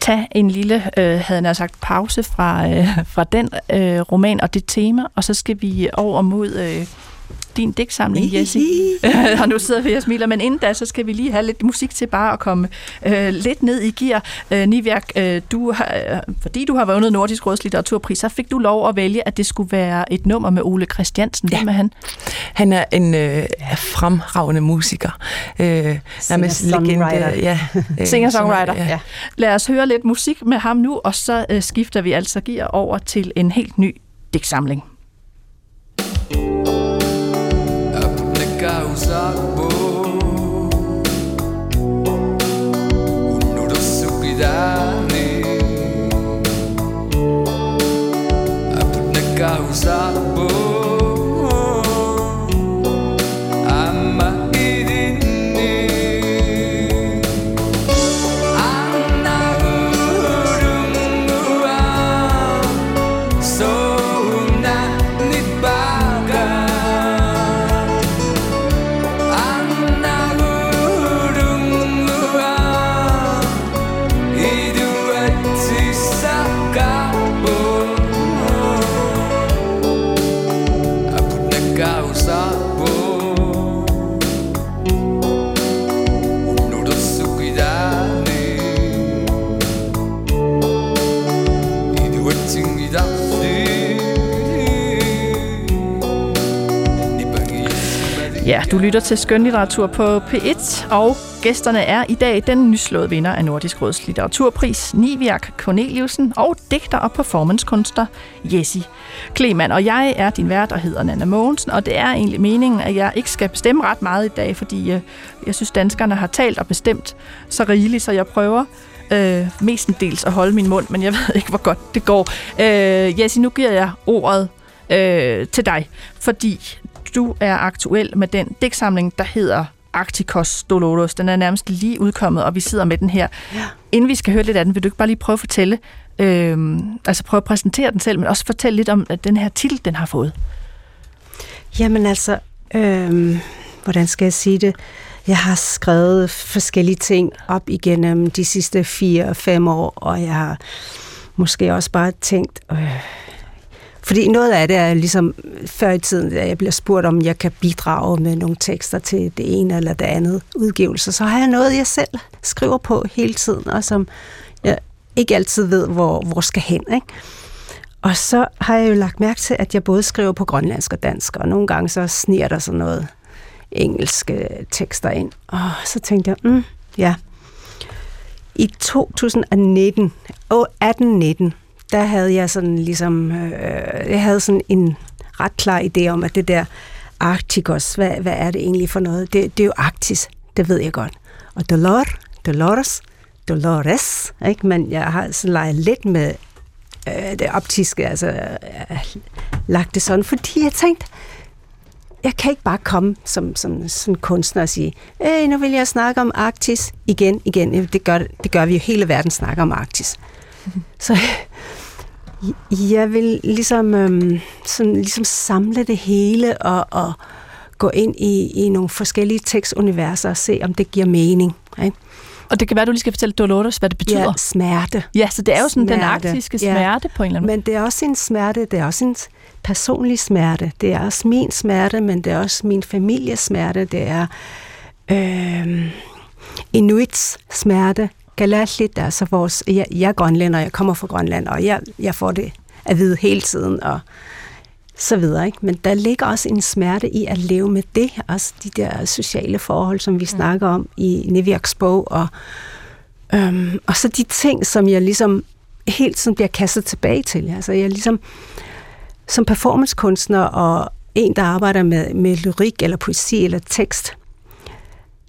B: tage en lille, øh, havde jeg sagt, pause fra, øh, fra den øh, roman og det tema, og så skal vi over mod øh, din digtsamling, Jessie. <laughs> og nu sidder vi og smiler, men inden da, så skal vi lige have lidt musik til bare at komme øh, lidt ned i gear. Øh, Niværk, øh, du har, øh, fordi du har vundet Nordisk Råds Litteraturpris, så fik du lov at vælge, at det skulle være et nummer med Ole Christiansen. Hvem
E: Ja.
B: er han?
E: Han er en øh, fremragende musiker. Øh,
F: Singer-songwriter.
E: Ja, <laughs> øh,
B: Singer-songwriter.
F: Ja.
B: Lad os høre lidt musik med ham nu, og så øh, skifter vi altså gear over til en helt ny digtsamling.
G: sabor, un oloroso
B: cuidado. Du lytter til Skønlitteratur på P1, og gæsterne er i dag den nyslåede vinder af Nordisk Råds Litteraturpris, Niviak Corneliusen, og digter og performancekunstner Jessi Kleman. Og jeg er din vært og hedder Nana Mogensen, og det er egentlig meningen, at jeg ikke skal bestemme ret meget i dag, fordi øh, jeg synes, danskerne har talt og bestemt så rigeligt, så jeg prøver øh, mestendels at holde min mund, men jeg <laughs> ved ikke, hvor godt det går. Øh, Jessi, nu giver jeg ordet øh, til dig, fordi du er aktuel med den digtsamling, der hedder Arcticos Dolores. Den er nærmest lige udkommet, og vi sidder med den her. Ja. Inden vi skal høre lidt af den, vil du ikke bare lige prøve at fortælle, øh, altså prøve at præsentere den selv, men også fortælle lidt om at den her titel, den har fået.
F: Jamen altså, øhm, hvordan skal jeg sige det? Jeg har skrevet forskellige ting op igennem de sidste fire-fem år, og jeg har måske også bare tænkt... Øh, fordi noget af det er ligesom før i tiden, da jeg bliver spurgt, om jeg kan bidrage med nogle tekster til det ene eller det andet udgivelse, så har jeg noget, jeg selv skriver på hele tiden, og som jeg ikke altid ved, hvor, hvor skal hen. Ikke? Og så har jeg jo lagt mærke til, at jeg både skriver på grønlandsk og dansk, og nogle gange så sniger der sådan noget engelske tekster ind. Og så tænkte jeg, mm, ja. I 2019, og 18-19, der havde jeg sådan ligesom, øh, jeg havde sådan en ret klar idé om, at det der Arcticos, hvad, hvad er det egentlig for noget? Det, det er jo Arktis, det ved jeg godt. Og Dolor, Dolores, Dolores, ikke? men jeg har sådan leget lidt med øh, det optiske, altså øh, lagt det sådan, fordi jeg tænkte, jeg kan ikke bare komme som, som, som kunstner og sige, hey, nu vil jeg snakke om Arktis igen, igen. Det gør, det gør vi jo hele verden snakker om Arktis. <laughs> Så jeg vil ligesom, øhm, sådan, ligesom samle det hele og, og gå ind i, i nogle forskellige tekstuniverser og se, om det giver mening. Ikke?
B: Og det kan være, du lige skal fortælle Dolores, hvad det betyder.
F: Ja, smerte.
B: Ja, så det er jo sådan den
F: Smerte.
B: arktiske
F: Ja.
B: smerte på en eller anden måde.
F: Men det er også en smerte, det er også en personlig smerte. Det er også min smerte, men det er også min families smerte. Det er øh, Inuits smerte. Galatlit, altså vores... Jeg, jeg er grønlænder, jeg kommer fra Grønland, og jeg, jeg får det at vide hele tiden, og så videre. Ikke? Men der ligger også en smerte i at leve med det, også de der sociale forhold, som vi mm. snakker om i Nevirks bog, og, øhm, og så de ting, som jeg ligesom hele tiden bliver kastet tilbage til. Altså jeg ligesom som performancekunstner og en, der arbejder med, med lyrik eller poesi eller tekst,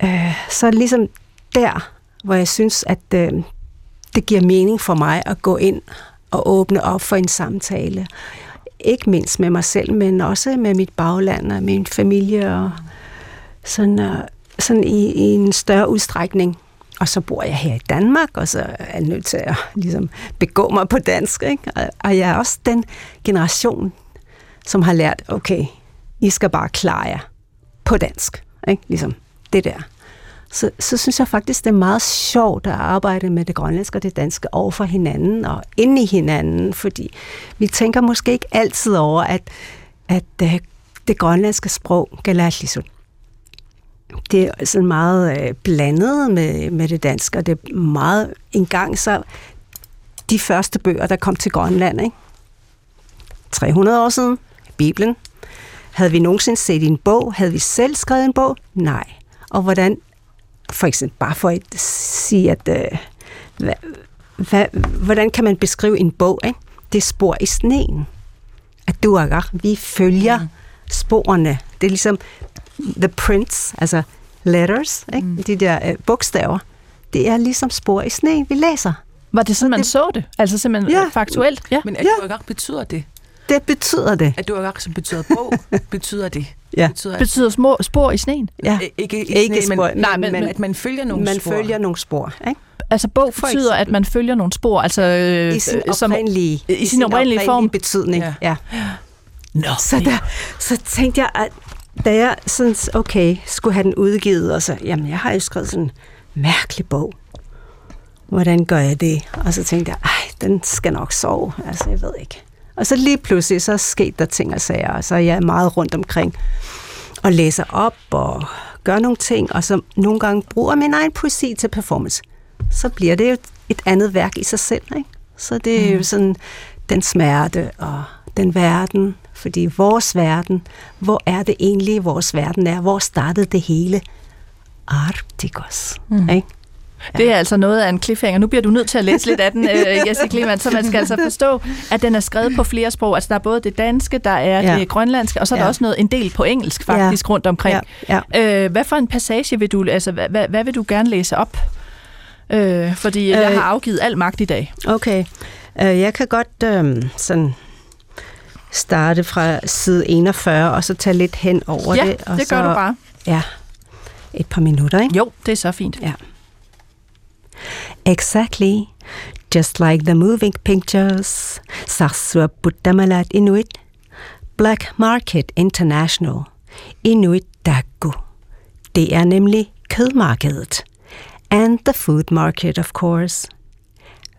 F: øh, så ligesom der, hvor jeg synes, at øh, det giver mening for mig at gå ind og åbne op for en samtale. Ikke mindst med mig selv, men også med mit bagland og min familie og sådan, øh, sådan i, i en større udstrækning. Og så bor jeg her i Danmark, og så er jeg nødt til at ligesom, begå mig på dansk. Ikke? Og, og jeg er også den generation, som har lært, okay, I skal bare klare jer på dansk. Ikke? Ligesom det der. Så, så synes jeg faktisk, det er meget sjovt at arbejde med det grønlandske og det danske over for hinanden og ind i hinanden, fordi vi tænker måske ikke altid over, at, at det, det grønlandske sprog, Galatlisut, det er sådan meget øh, blandet med, med det danske, og det er meget engang så de første bøger, der kom til Grønland, ikke? 300 år siden, Bibelen. Havde vi nogensinde set en bog? Havde vi selv skrevet en bog? Nej. Og hvordan, for eksempel, bare for at sige, at øh, hvad, hvad, hvordan kan man beskrive en bog? Ikke? Det er spor i sneen. At du er vi følger mm. sporene. Det er ligesom the prints, altså letters, ikke? Mm. de der øh, bogstaver. Det er ligesom spor i sne, vi læser.
B: Var det sådan, man så det? Altså simpelthen
F: Ja.
B: ja. faktuelt? Ja.
E: Men at
F: Ja.
E: du betyder det?
F: Det betyder det.
E: At du som betyder bog, <laughs> betyder det?
F: Ja.
E: Betyder, at,
B: Betyder små spor i sneen?
F: Ja.
E: Ikke,
F: Ikke
E: ikke
F: spor,
E: spor, men,
F: nej,
E: men,
F: men-
E: at man følger nogle
F: Man
E: spor.
F: følger nogle spor. Ikke?
B: Altså bog
F: For
B: betyder, at man følger nogle spor, altså øh,
F: I sin
B: øh, som
F: oprindelige,
B: i sin oprindelige form.
F: betydning. Ja.
E: Ja.
F: ja.
B: Nå,
F: Så, der, så tænkte jeg, at da jeg sådan, okay, skulle have den udgivet, og så, jamen, jeg har jo skrevet sådan en mærkelig bog. Hvordan gør jeg det? Og så tænkte jeg, ej, den skal nok sove. Altså, jeg ved ikke. Og så lige pludselig, så skete der ting og sager, og så er jeg meget rundt omkring og læser op og gør nogle ting, og så nogle gange bruger min egen poesi til performance. Så bliver det jo et andet værk i sig selv, ikke? Så det er jo sådan den smerte og den verden, fordi vores verden, hvor er det egentlig, vores verden er? Hvor startede det hele? Arcticus, mm. ikke?
B: Det er altså noget af en cliffhanger. Nu bliver du nødt til at læse lidt af den, øh, Jesse Kleman, så man skal altså forstå, at den er skrevet på flere sprog. Altså der er både det danske, der er
F: Ja.
B: ja. det grønlandske, og så er der
F: Ja.
B: også noget, en del på engelsk faktisk rundt omkring.
F: Ja,
B: Øh, hvad for en passage vil du, altså hvad, hvad, vil du gerne læse op? Øh, fordi øh, jeg
F: Øh.
B: har afgivet al magt i dag.
F: Okay. Uh, jeg kan godt um, sådan starte fra side 41, og så tage lidt hen over
B: Ja,
F: det. Og
B: det
F: så,
B: gør du bare.
F: Ja, et par minutter, ikke?
B: Jo, det er så fint.
F: Yeah. Exactly. Just like the moving pictures. Sarsua Buddhamalat Inuit. Black Market International. Inuit Dagu. Det er nemlig kødmarkedet. And the food market, of course.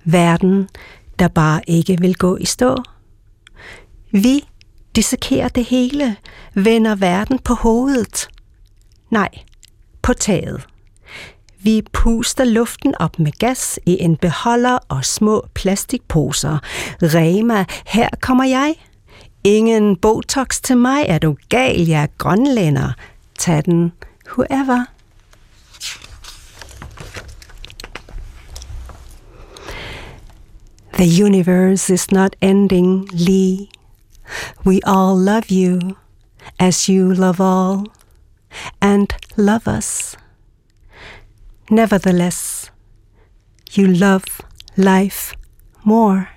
F: Verden, der bare ikke vil gå i stå. Vi dissekerer det hele, vender verden på hovedet. Nej, på taget. Vi puster luften op med gas i en beholder og små plastikposer. Rema, her kommer jeg. Ingen Botox til mig, er du gal, jeg er grønlænder. Tag den, whoever. The universe is not ending, Lee. We all love you, as you love all, and love us. Nevertheless, you love life more.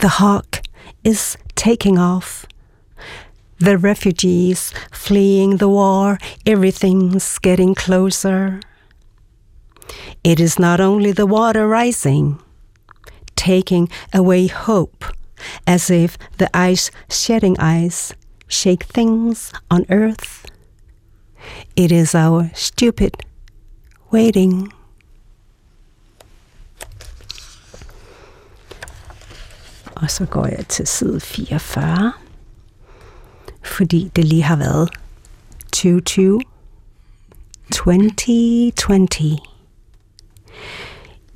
F: The hawk is taking off. The refugees fleeing the war, everything's getting closer. It is not only the water rising, taking away hope, as if the ice shedding ice shake things on earth. It is our stupid waiting. Og så går jeg til side 44, fordi det lige har været 2020. 2020.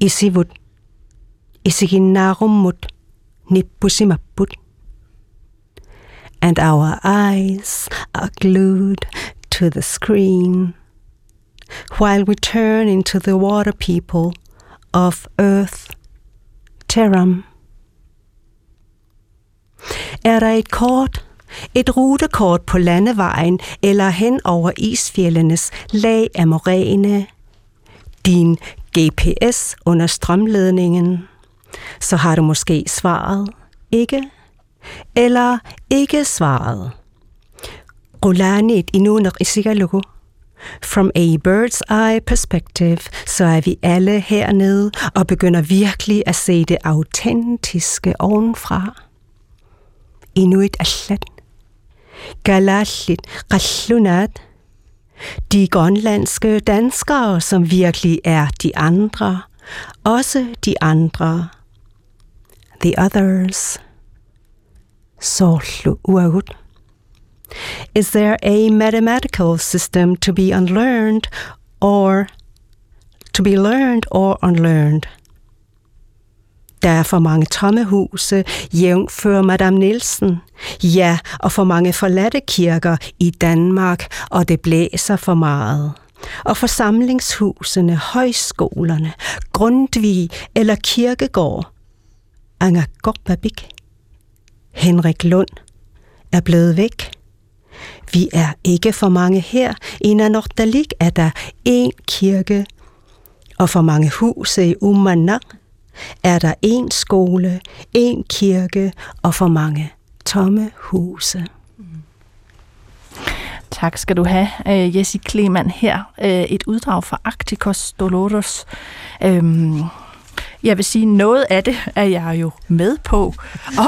F: Isivut. Isiginarumut. Nippusimapput. And our eyes are glued to the screen while we turn into the water people of Earth, Terram. Er der et kort, et rutekort på landevejen eller hen over isfjellenes lag af moræne, din GPS under strømledningen, så har du måske svaret ikke, eller ikke svaret. Rulanit i isigalugu. From a bird's eye perspective, så er vi alle hernede og begynder virkelig at se det autentiske ovenfra. Inuit allat. Galallit qallunat. De grønlandske danskere, som virkelig er de andre. Også de andre. The others. Sorlu uagut. Is there a mathematical system to be unlearned or to be learned or unlearned? Der er for mange tomme huse, jævnfør Madame Nielsen. Ja, og for mange forladte kirker i Danmark, og det blæser for meget. Og forsamlingshusene, højskolerne, Grundtvig eller Kirkegård. Anger Gorbabik. Henrik Lund er blevet væk. Vi er ikke for mange her. I Nanortalik er der én kirke, og for mange huse i Umanang er der én skole, én kirke og for mange tomme huse. Mm.
B: Tak skal du have, øh, Jesse Kleman her. Øh, et uddrag fra Arcticos Dolores. Øhm, jeg vil sige, noget af det er jeg jo med på,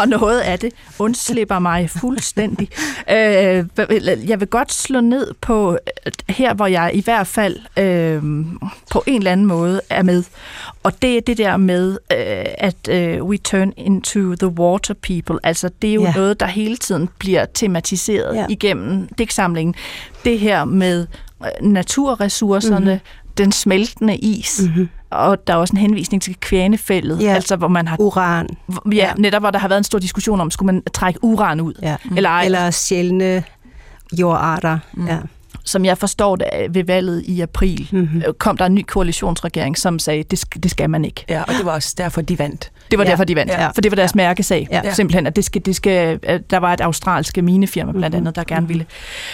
B: og noget af det undslipper mig fuldstændig. Øh, jeg vil godt slå ned på øh, her, hvor jeg i hvert fald øh, på en eller anden måde er med. Og det er det der med, øh, at øh, we turn into the water people. Altså, det er jo yeah. noget, der hele tiden bliver tematiseret yeah. igennem digtsamlingen. Det her med naturressourcerne, mm-hmm. Den smeltende is, mm-hmm. og der er også en henvisning til kvænefældet,
F: Ja.
B: altså hvor man har
F: Uran.
B: ja, ja, netop hvor der har været en stor diskussion om, skulle man trække uran ud?
F: Ja.
B: Eller, ej.
F: Eller sjældne jordarter. Mm. Ja.
B: Som jeg forstår det øh, ved valget i april, mm-hmm. kom der en ny koalitionsregering, som sagde, det, sk- det skal man ikke.
E: Ja, og det var også derfor, de vandt.
B: Det var
F: Ja.
B: derfor, de vandt.
F: Ja.
B: For det var deres ja. mærkesag.
F: Ja.
B: Simpelthen, at det skal, det skal, der var et australske minefirma blandt andet, der gerne ville.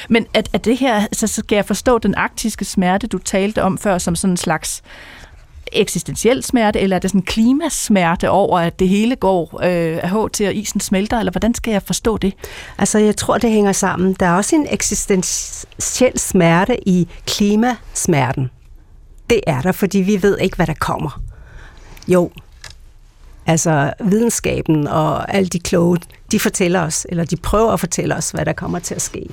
B: Men at, at det her, så så skal jeg forstå den arktiske smerte, du talte om før, som sådan en slags eksistentiel smerte, eller er det sådan klimasmerte over, at det hele går øh, af til, og isen smelter, eller hvordan skal jeg forstå det?
F: Altså, jeg tror, det hænger sammen. Der er også en eksistentiel smerte i klimasmerten. Det er der, fordi vi ved ikke, hvad der kommer. Jo, altså videnskaben og alle de kloge, de fortæller os, eller de prøver at fortælle os, hvad der kommer til at ske.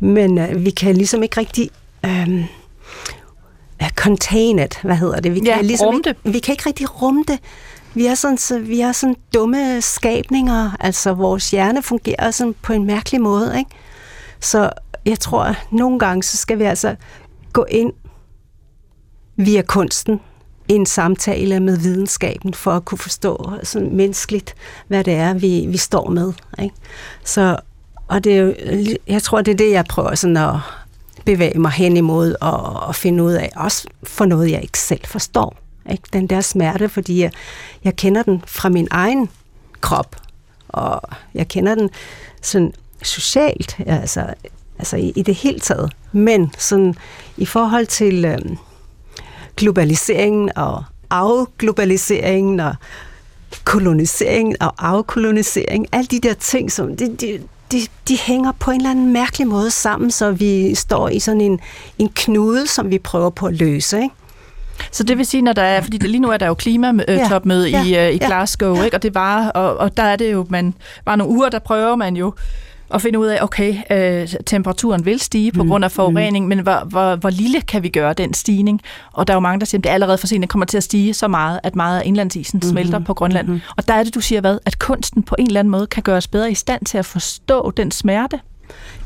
F: Men øh, vi kan ligesom ikke rigtig... Øh, contain it, hvad hedder det? Vi
B: Ja,
F: kan ligesom
B: rumme
F: ikke, Vi kan ikke rigtig rumme det. Vi er, sådan, så, vi er sådan dumme skabninger, altså vores hjerne fungerer sådan på en mærkelig måde, ikke? Så jeg tror, at nogle gange, så skal vi altså gå ind via kunsten i en samtale med videnskaben, for at kunne forstå sådan menneskeligt, hvad det er, vi, vi står med. Ikke? Så, og det er jo, jeg tror, det er det, jeg prøver sådan at bevæge mig hen imod og, og finde ud af, også for noget, jeg ikke selv forstår. Ikke? Den der smerte, fordi jeg, jeg kender den fra min egen krop, og jeg kender den sådan socialt, altså, altså i, i det hele taget. Men sådan i forhold til øhm, globaliseringen og afglobaliseringen og koloniseringen og afkolonisering, alle de der ting, som de, de, de, de hænger på en eller anden mærkelig måde sammen, så vi står i sådan en, en knude, som vi prøver på at løse. Ikke?
B: Så det vil sige, når der er, fordi lige nu er der jo klimatopmøde
F: Ja,
B: ja,
F: ja,
B: i, øh, i
F: ja.
B: Glasgow, ikke? og det var, og, og der er det jo, man, bare nogle uger, der prøver man jo at finde ud af, okay, øh, temperaturen vil stige på
F: Mm,
B: grund af forurening, men hvor, hvor, hvor lille kan vi gøre den stigning? Og der er jo mange, der siger, at det er allerede for sent, det kommer til at stige så meget, at meget af indlandsisen
F: Mhm,
B: smelter på Grønland. Og der er det, du siger hvad? At kunsten på en eller anden måde kan gøre os bedre i stand til at forstå den smerte.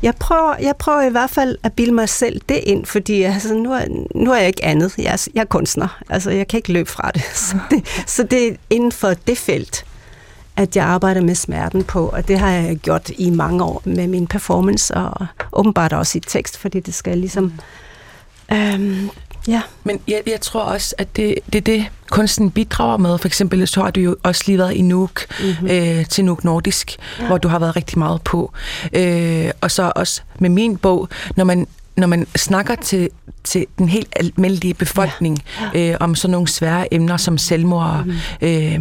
F: Jeg prøver, jeg prøver i hvert fald at bilde mig selv det ind, fordi altså, nu, er, nu er jeg ikke andet. Jeg er, jeg er kunstner. Altså, jeg kan ikke løbe fra det. <laughs> Så, det. så det er inden for det felt, at jeg arbejder med smerten på, og det har jeg gjort i mange år med min performance, og åbenbart også i tekst, fordi det skal ligesom... Øhm, ja.
E: Men jeg, jeg tror også, at det, det er det, kunsten bidrager med. For eksempel så har du jo også lige været i Nuuk, mm-hmm. øh, til Nuuk Nordisk, ja. hvor du har været rigtig meget på. Øh, og så også med min bog, når man når man snakker til, til den helt almindelige befolkning ja. Ja. Øh, om sådan nogle svære emner som selvmord, mm. øh,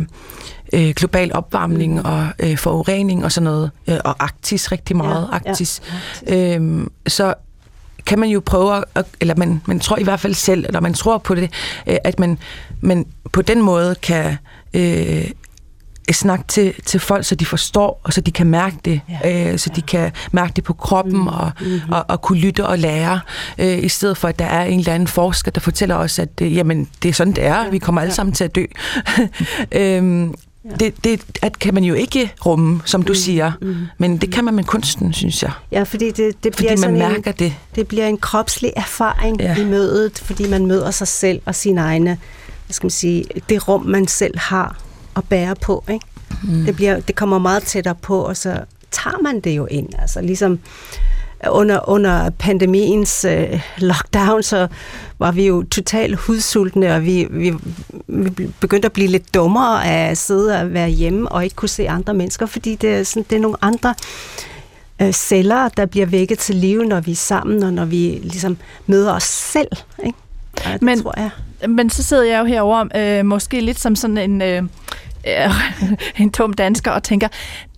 E: øh, global opvarmning mm. og øh, forurening og sådan noget, øh, og Arktis rigtig meget,
F: Ja,
E: Arktis, ja. Øh, så kan man jo prøve, at, eller man, man tror i hvert fald selv, eller man tror på det, øh, at man, man på den måde kan øh, snakke til, til folk, så de forstår, og så de kan mærke det, ja. øh, så de kan mærke det på kroppen, mm. og, mm-hmm. og, og kunne lytte og lære, øh, i stedet for, at der er en eller anden forsker, der fortæller os, at øh, jamen, det er sådan, det er, vi kommer alle sammen til at dø. <laughs> øhm, Ja. Det, det at kan man jo ikke rumme, som du mm. siger, mm. men det kan man med kunsten, synes jeg.
F: Ja, fordi det, det
E: Fordi
F: bliver
E: man
F: sådan
E: mærker
F: en,
E: det.
F: det bliver en kropslig erfaring
E: ja.
F: i mødet, fordi man møder sig selv og sine egne, hvad skal man sige, det rum, man selv har at bære på. Ikke? Mm. Det, bliver, det kommer meget tættere på, og så tager man det jo ind. Altså ligesom under, under pandemiens øh, lockdown, så var vi jo totalt hudsultne, og vi, vi, vi begyndte at blive lidt dummere af at sidde og være hjemme og ikke kunne se andre mennesker, fordi det er, sådan, det er nogle andre øh, celler, der bliver vækket til live, når vi er sammen, og når vi ligesom møder os selv. Ikke? Ja, det
B: Men-
F: tror jeg.
B: Men så sidder jeg jo herovre, øh, måske lidt som sådan en, øh, <laughs> en tom dansker, og tænker,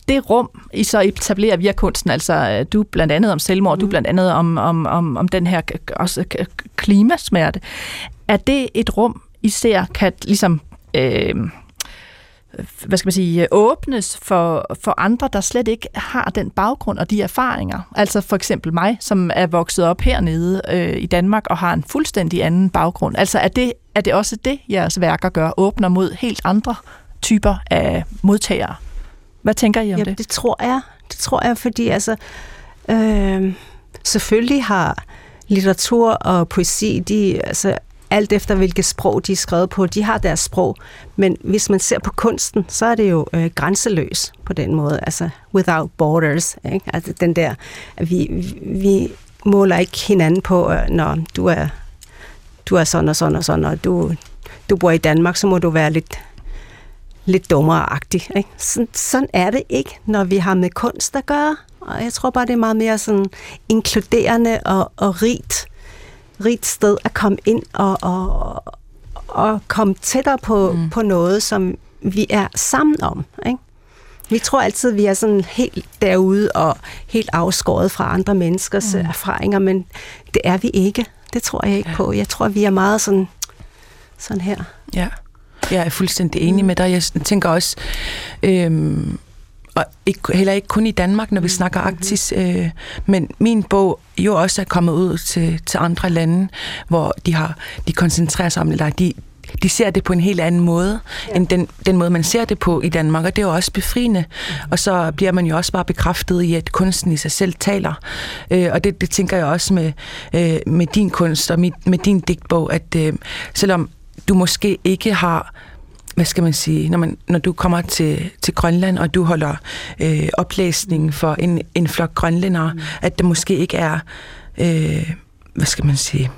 B: det rum, I så etablerer via kunsten, altså øh, du blandt andet om selvmord, mm. du blandt andet om, om, om, om den her også klimasmerte, er det et rum, I ser kan ligesom... Øh, hvad skal man sige, åbnes for, for andre, der slet ikke har den baggrund og de erfaringer. Altså for eksempel mig, som er vokset op hernede øh, i Danmark og har en fuldstændig anden baggrund. Altså er det, er det også det, jeres værker gør, åbner mod helt andre typer af modtagere? Hvad tænker I om
F: Ja,
B: det?
F: det tror jeg. Det tror jeg, fordi altså, øh, selvfølgelig har litteratur og poesi, de, altså, alt efter hvilket sprog de er skrevet på, de har deres sprog. Men hvis man ser på kunsten, så er det jo øh, grænseløs på den måde. Altså, without borders. Ikke? Altså, den der, vi, vi måler ikke hinanden på, øh, når du er, du er sådan og sådan og sådan, og du, du bor i Danmark, så må du være lidt lidt dummere-agtig. Ikke? Sådan, sådan er det ikke, når vi har med kunst at gøre. Og jeg tror bare, det er meget mere sådan inkluderende og, og rigt, rigt sted at komme ind og, og, og komme tættere på, mm. på noget, som vi er sammen om. Ikke? Vi tror altid, vi er sådan helt derude og helt afskåret fra andre menneskers mm. erfaringer, men det er vi ikke. Det tror jeg ikke på. Jeg tror, vi er meget sådan, sådan her.
E: Ja, jeg er fuldstændig enig med dig. Jeg tænker også, øhm, og ikke, heller ikke kun i Danmark, når vi snakker Arktis, øh, men min bog jo også er kommet ud til, til andre lande, hvor de har de koncentrerer sig om, eller de, de ser det på en helt anden måde, ja. end den, den måde, man ser det på i Danmark, og det er jo også befriende. Mm. Og så bliver man jo også bare bekræftet i, at kunsten i sig selv taler. Øh, og det, det tænker jeg også med, øh, med din kunst og med, med din digtbog, at øh, selvom du måske ikke har hvad skal man sige, når, man, når du kommer til, til Grønland, og du holder øh, oplæsning for en, en flok grønlændere, mm. at der måske ikke er, øh, hvad skal man sige,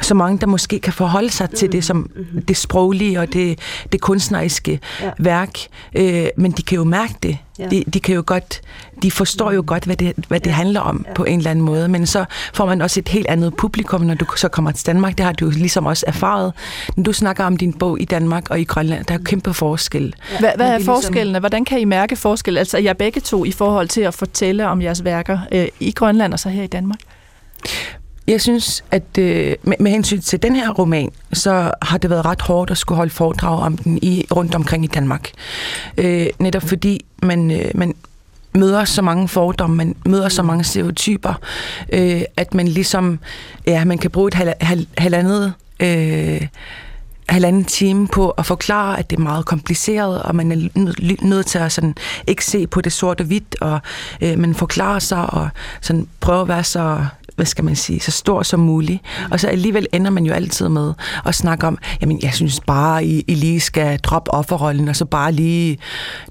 E: så mange, der måske kan forholde sig til det som det sproglige og det, det kunstneriske
F: Ja.
E: værk, øh, men de kan jo mærke det.
F: Ja.
E: De, de kan jo godt, de forstår jo godt, hvad det, hvad det handler om på en eller anden måde, men så får man også et helt andet publikum, når du så kommer til Danmark. Det har du jo ligesom også erfaret. Når du snakker om din bog i Danmark og i Grønland, der er jo kæmpe forskel.
B: Hvad, hvad er
E: det er ligesom-
B: forskellene? Hvordan kan I mærke forskel? Altså jeg begge to i forhold til at fortælle om jeres værker øh, i Grønland og så her i Danmark?
E: Jeg synes, at øh, med, med hensyn til den her roman, så har det været ret hårdt at skulle holde foredrag om den i rundt omkring i Danmark. Øh, netop fordi man, øh, man møder så mange fordomme, man møder så mange stereotyper, øh, at man ligesom, ja, man kan bruge et hal, hal, halvandet øh, halvanden time på at forklare, at det er meget kompliceret, og man er nødt nød til at sådan, ikke se på det sort og hvidt, og øh, man forklarer sig og sådan, prøver at være så hvad skal man sige, så stor som muligt. Og så alligevel ender man jo altid med at snakke om, jamen jeg synes bare, I, I lige skal droppe offerrollen, og så bare lige,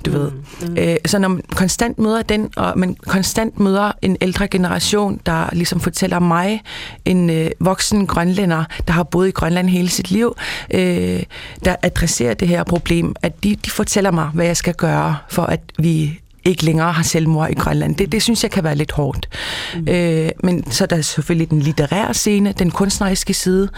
E: du ved. Øh, så når man konstant møder den, og man konstant møder en ældre generation, der ligesom fortæller mig, en øh, voksen grønlænder, der har boet i Grønland hele sit liv, øh, der adresserer det her problem, at de, de fortæller mig, hvad jeg skal gøre, for at vi ikke længere har selvmord i Grønland. Det, det synes jeg kan være lidt hårdt. Mm. Øh, men så er der selvfølgelig den litterære scene, den kunstneriske side,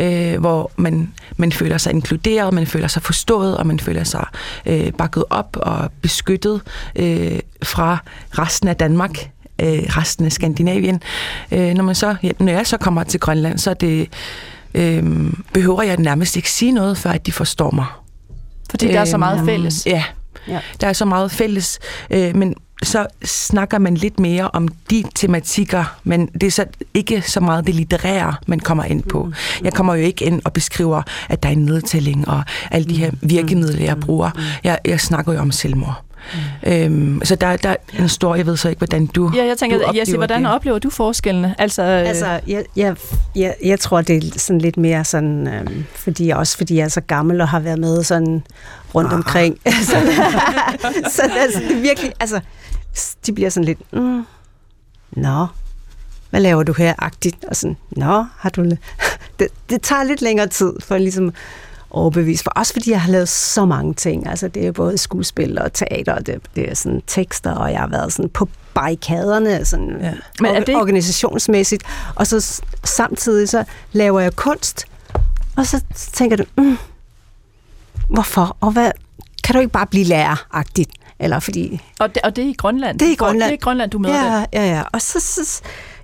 E: øh, hvor man, man føler sig inkluderet, man føler sig forstået, og man føler sig øh, bakket op og beskyttet øh, fra resten af Danmark øh, resten af Skandinavien. Øh, når, man så, ja, når jeg så kommer til Grønland, så er det, øh, behøver jeg nærmest ikke sige noget, før at de forstår mig.
B: Fordi der er så meget
E: Øhm,
B: fælles.
E: Ja,
F: Ja.
E: der er så meget fælles, øh, men så snakker man lidt mere om de tematikker, men det er så ikke så meget det litterære, man kommer ind på. Jeg kommer jo ikke ind og beskriver, at der er en nedtælling og alle de her virkemidler, jeg bruger. Jeg, jeg snakker jo om selvmord. Øhm, så der, der er en stor, jeg ved så ikke, hvordan du
B: Ja, jeg tænker,
E: du oplever
B: hvordan
E: det.
B: oplever du forskellene? Altså, øh,
F: Altså, jeg, jeg, jeg, jeg tror, det er sådan lidt mere sådan, øhm, fordi også fordi jeg er så gammel og har været med sådan rundt
E: Ah.
F: omkring. <laughs> så, så altså, det er virkelig, altså, de bliver sådan lidt, mm, nå, hvad laver du her, agtigt? Og sådan, nå, har du... <laughs> Det, det tager lidt længere tid for ligesom overbevise. For også fordi jeg har lavet så mange ting. Altså det er både skuespil og teater, og det, det er sådan tekster, og jeg har været sådan på barrikaderne, sådan
E: Ja.
B: Men er det
F: organisationsmæssigt. Og så samtidig så laver jeg kunst, og så tænker du, mm, hvorfor? Og hvad, kan du ikke bare blive lærer-agtigt? Eller fordi
B: og, det, og det er i Grønland?
F: det er i Grønland.
B: Det er i Grønland, du møder
F: ja,
B: det.
F: Ja, ja. Og så, så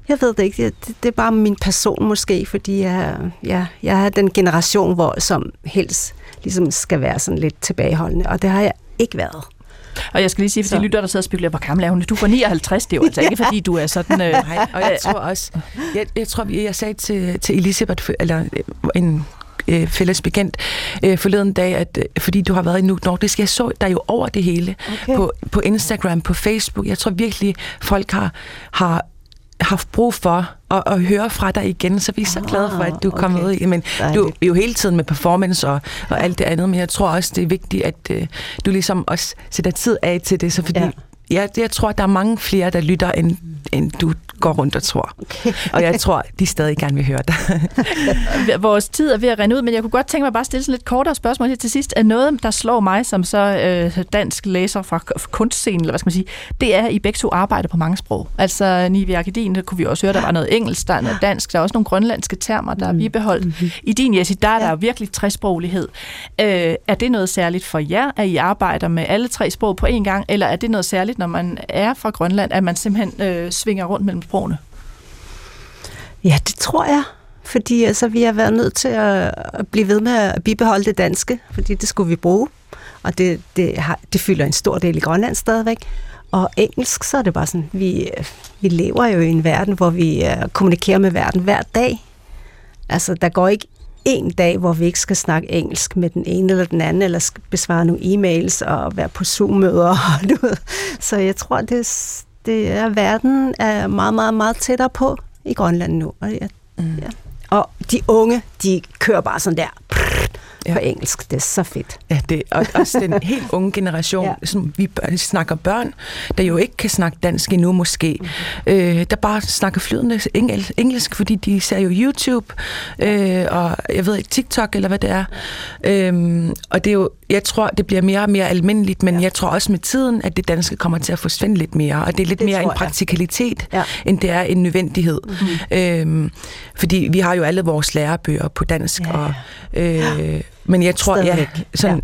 F: jeg ved det ikke, det, det er bare min person måske, fordi jeg, jeg, jeg er den generation, hvor som helst ligesom skal være sådan lidt tilbageholdende, og det har jeg ikke været.
B: Og jeg skal lige sige, for
F: Så.
B: de lytter, der sidder og spekulerer, hvor gammel er hun? Du er 59, det er jo altså <laughs> ikke, fordi du er sådan... Øh,
E: Nej, og jeg tror også, jeg, jeg tror, jeg, sagde til, til Elisabeth, eller øh, en øh, fælles bekendt øh, forleden dag, at øh, fordi du har været i Nordisk, jeg så dig jo over det hele
F: Okay.
E: på, på Instagram, på Facebook. Jeg tror virkelig, folk har, har haft brug for at, at høre fra dig igen, så vi er så glade for, at du er kommet
F: okay.
E: ud i. Men du er jo hele tiden med performance og, og alt det andet, men jeg tror også, det er vigtigt, at øh, du ligesom også sætter tid af til det, så fordi
F: Ja.
E: jeg, jeg tror, at der er mange flere, der lytter, end, end du går rundt og tror. Okay. Og jeg tror, de stadig gerne vil høre dig. <laughs>
B: Vores tid er ved at rende ud, men jeg kunne godt tænke mig bare at stille sådan lidt kortere spørgsmål her til sidst. Er noget, der slår mig som så øh, dansk læser fra kunstscenen, eller hvad skal man sige, det er, at I begge to arbejder på mange sprog. Altså Nivi Akadien, der kunne vi også høre, der var noget engelsk, der er noget dansk, der er også nogle grønlandske termer, der er bibeholdt. Mm-hmm. I din, Jessie, der er der jo virkelig tresprogelighed. Øh, er det noget særligt for jer, at I arbejder med alle tre sprog på én gang, eller er det noget særligt, når man er fra Grønland, at man simpelthen øh, svinger rundt mellem sprogene?
F: Ja, det tror jeg. Fordi altså, vi har været nødt til at at blive ved med at bibeholde det danske, fordi det skulle vi bruge. Og det, det, har, det fylder en stor del i Grønland stadigvæk. Og engelsk, så er det bare sådan, vi, vi lever jo i en verden, hvor vi uh, kommunikerer med verden hver dag. Altså, der går ikke en dag, hvor vi ikke skal snakke engelsk med den ene eller den anden, eller skal besvare nogle e-mails og være på Zoom-møder. <laughs> du ved. Så jeg tror, det, det er, verden er meget, meget, meget tættere på i Grønland nu. Og, jeg, mm. ja. og de unge, de kører bare sådan der
E: Ja.
F: på engelsk. Det er så fedt.
E: Ja, det og også den <laughs> helt unge generation, ja. Som vi snakker børn, der jo ikke kan snakke dansk endnu måske, mm-hmm. øh, der bare snakker flydende engel, engelsk, fordi de ser jo YouTube, øh, og jeg ved ikke, TikTok eller hvad det er. Øhm, og det er jo, jeg tror, det bliver mere og mere almindeligt, men ja. jeg tror også med tiden, at det danske kommer til at forsvinde lidt mere, og det er lidt
F: Det
E: mere en praktikalitet,
F: Ja.
E: end det er en nødvendighed. Mm-hmm. Øhm, fordi vi har jo alle vores lærebøger på dansk,
F: Ja.
E: og, øh, men jeg tror, ja,
F: Stadigvæk.
E: sådan,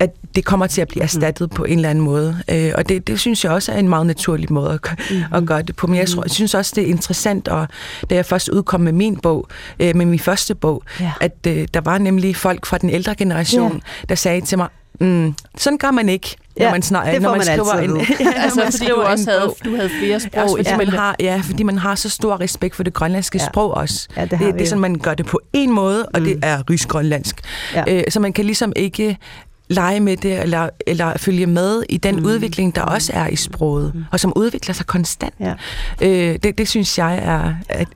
E: at det kommer til at blive erstattet på en eller anden måde. Øh, og det, det synes jeg også er en meget naturlig måde at, mm-hmm. at gøre det på. Men jeg, tror, jeg synes også, det er interessant, og da jeg først udkom med min bog, øh, med min første bog,
F: Ja.
E: at øh, der var nemlig folk fra den ældre generation,
F: Ja.
E: der sagde til mig, mm, sådan gør man ikke, når
F: Ja,
E: man, snak,
F: det
E: når man
F: man
E: skriver en, <laughs> ja, når
B: Altså,
E: man
B: fordi du
E: skriver
B: også havde, du havde flere sprog.
E: Også fordi
B: ja.
E: man har, ja, fordi man har så stor respekt for det grønlandske ja.
F: Ja.
E: sprog også.
F: Ja, det
E: det, det er sådan, man gør det på en måde, og mm. det er rigsgrønlandsk.
F: Ja.
E: Øh, så man kan ligesom ikke lege med det, eller, eller følge med i den mm. udvikling, der også er i sproget, mm. og som udvikler sig konstant.
F: Ja.
E: Øh, det, det synes jeg er... At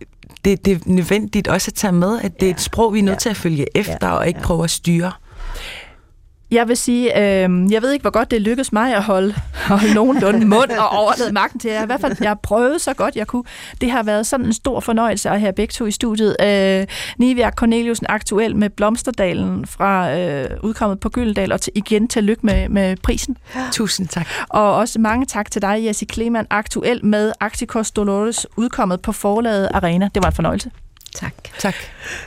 E: det, det er nødvendigt også at tage med, at det er et sprog, vi er nødt
F: Ja.
E: til at følge efter,
F: Ja.
E: og ikke
F: Ja.
E: prøve at styre.
B: Jeg vil sige, øh, jeg ved ikke, hvor godt det lykkedes mig at holde, <laughs> holde nogenlunde mund og overlade magten til jer. I hvert fald, jeg prøvet så godt, jeg kunne. Det har været sådan en stor fornøjelse at have begge to i studiet. Øh, Nivia Corneliusen aktuel med Blomsterdalen fra øh, udkommet på Gyldendal, og til, igen tillykke med, med prisen.
E: Tusind tak.
B: Og også mange tak til dig, Jessie Kleman, aktuel med Acticos Dolores, udkommet på forlaget Arena. Det var en fornøjelse.
F: Tak.
E: Tak.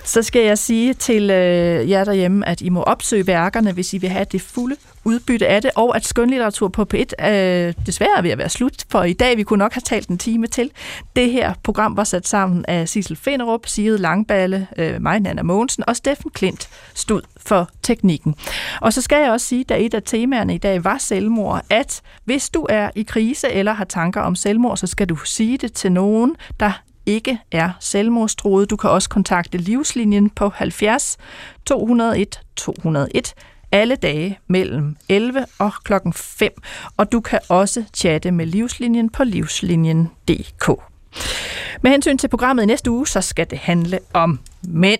B: Så skal jeg sige til øh, jer derhjemme, at I må opsøge værkerne, hvis I vil have det fulde udbytte af det, og at skønlitteratur på P1 øh, desværre er ved at være slut, for i dag vi kunne nok have talt en time til. Det her program var sat sammen af Sissel Finderup, Sigrid Langballe, øh, mig, Nana Mogensen og Steffen Klint stod for teknikken. Og så skal jeg også sige, da et af temaerne i dag var selvmord, at hvis du er i krise eller har tanker om selvmord, så skal du sige det til nogen, der ikke er selvmordstruet. Du kan også kontakte Livslinjen på 70 201 201 alle dage mellem 11 og klokken 5. Og du kan også chatte med Livslinjen på livslinjen.dk. Med hensyn til programmet i næste uge, så skal det handle om mænd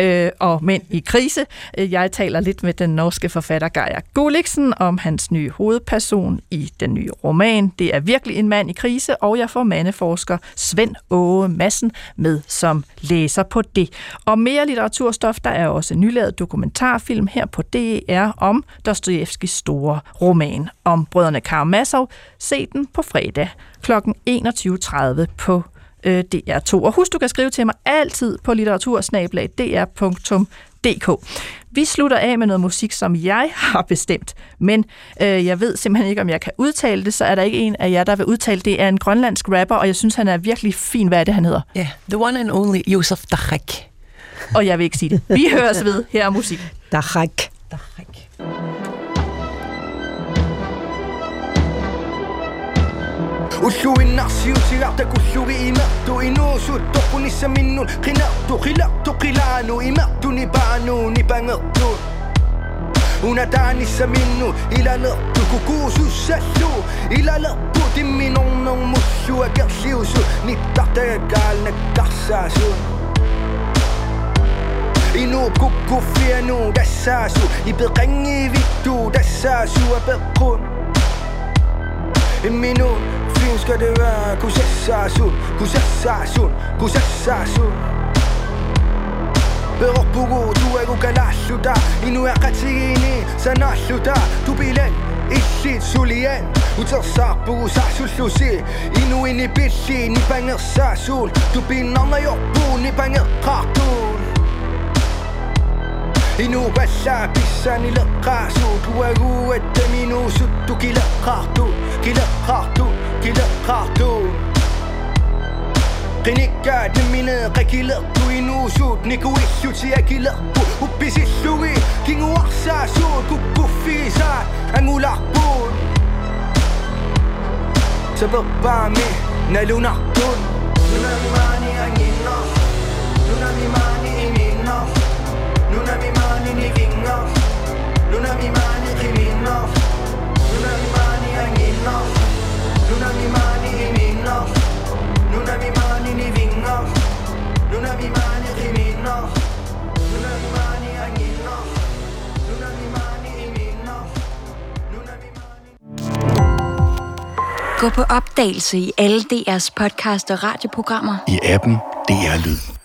B: øh, og mænd i krise. Jeg taler lidt med den norske forfatter Geir Gulliksen om hans nye hovedperson i den nye roman. Det er virkelig en mand i krise, og jeg får mandeforsker Svend Åge Madsen med som læser på det. Og mere litteraturstof, der er også en nylavet dokumentarfilm her på DR om Dostojevskis store roman om brødrene Karamazov. Se den på fredag kl. 21.30 på øh, DR2. Og husk, du kan skrive til mig altid på litteratursnabelag.dr.dk. Vi slutter af med noget musik, som jeg <laughs> har bestemt, men øh, jeg ved simpelthen ikke, om jeg kan udtale det, så er der ikke en af jer, der vil udtale det. Er en grønlandsk rapper, og jeg synes, han er virkelig fin. Hvad er det, han hedder?
E: Ja, yeah. the one and only Josef Dachek.
B: Og jeg vil ikke sige det. Vi høres ved. Her er musik.
F: Dachak.
E: Dachek.
H: Ussuinarsiutiarta kullugi imertu inuusuttoqu nissaminnun qinartu qilartu qilaanu imertu nipaanu nipangertu unataanissaminnu ilalertu kukuusussallu ilalerpu timminornermussu akerliusu nittartagakaalnakkarsaasu Inu Kiuska derää, kun se saa sun, kun se saa sun, kun se saa sun Peruspuku tueruka lässuta, inua katsiini, sä nassuta Tupilen, issit suljen, inu sä saapuu sahsullusi Inuini pissi, nipänger saa sun, tupin anna joppuu, nipänger kaattuun inu vässä pissani lõkkaasu, tuegu ette minu suttu kilõkkahtu, kilõkkahtu قلق خاطور قنيك قادم من قكيلق وينو شوت نكوي شوت يا كيلق وبيسي شوي كين وقسا شوت كوكوفي زاد انقول عقبول سبب بامي نالو نعقول نونا ميماني انينا نونا ميماني انينا نونا ميماني نيفينا نونا ميماني قيمينا نونا ميماني انينا kileqqaartu Qinikkaat mine mani i Nikuilluti akilerpu Uppisillugi kinguarsaasuut Kukkufiisaat angularpuut Sababbaami nalunartun Nunamimaani anginnar Nunamimaani iminnar Nunamimaani nivingar Nunamimaani qiminnar
I: Gå på opdagelse i alle DR's podcast og radioprogrammer.
J: I appen DR Lyd.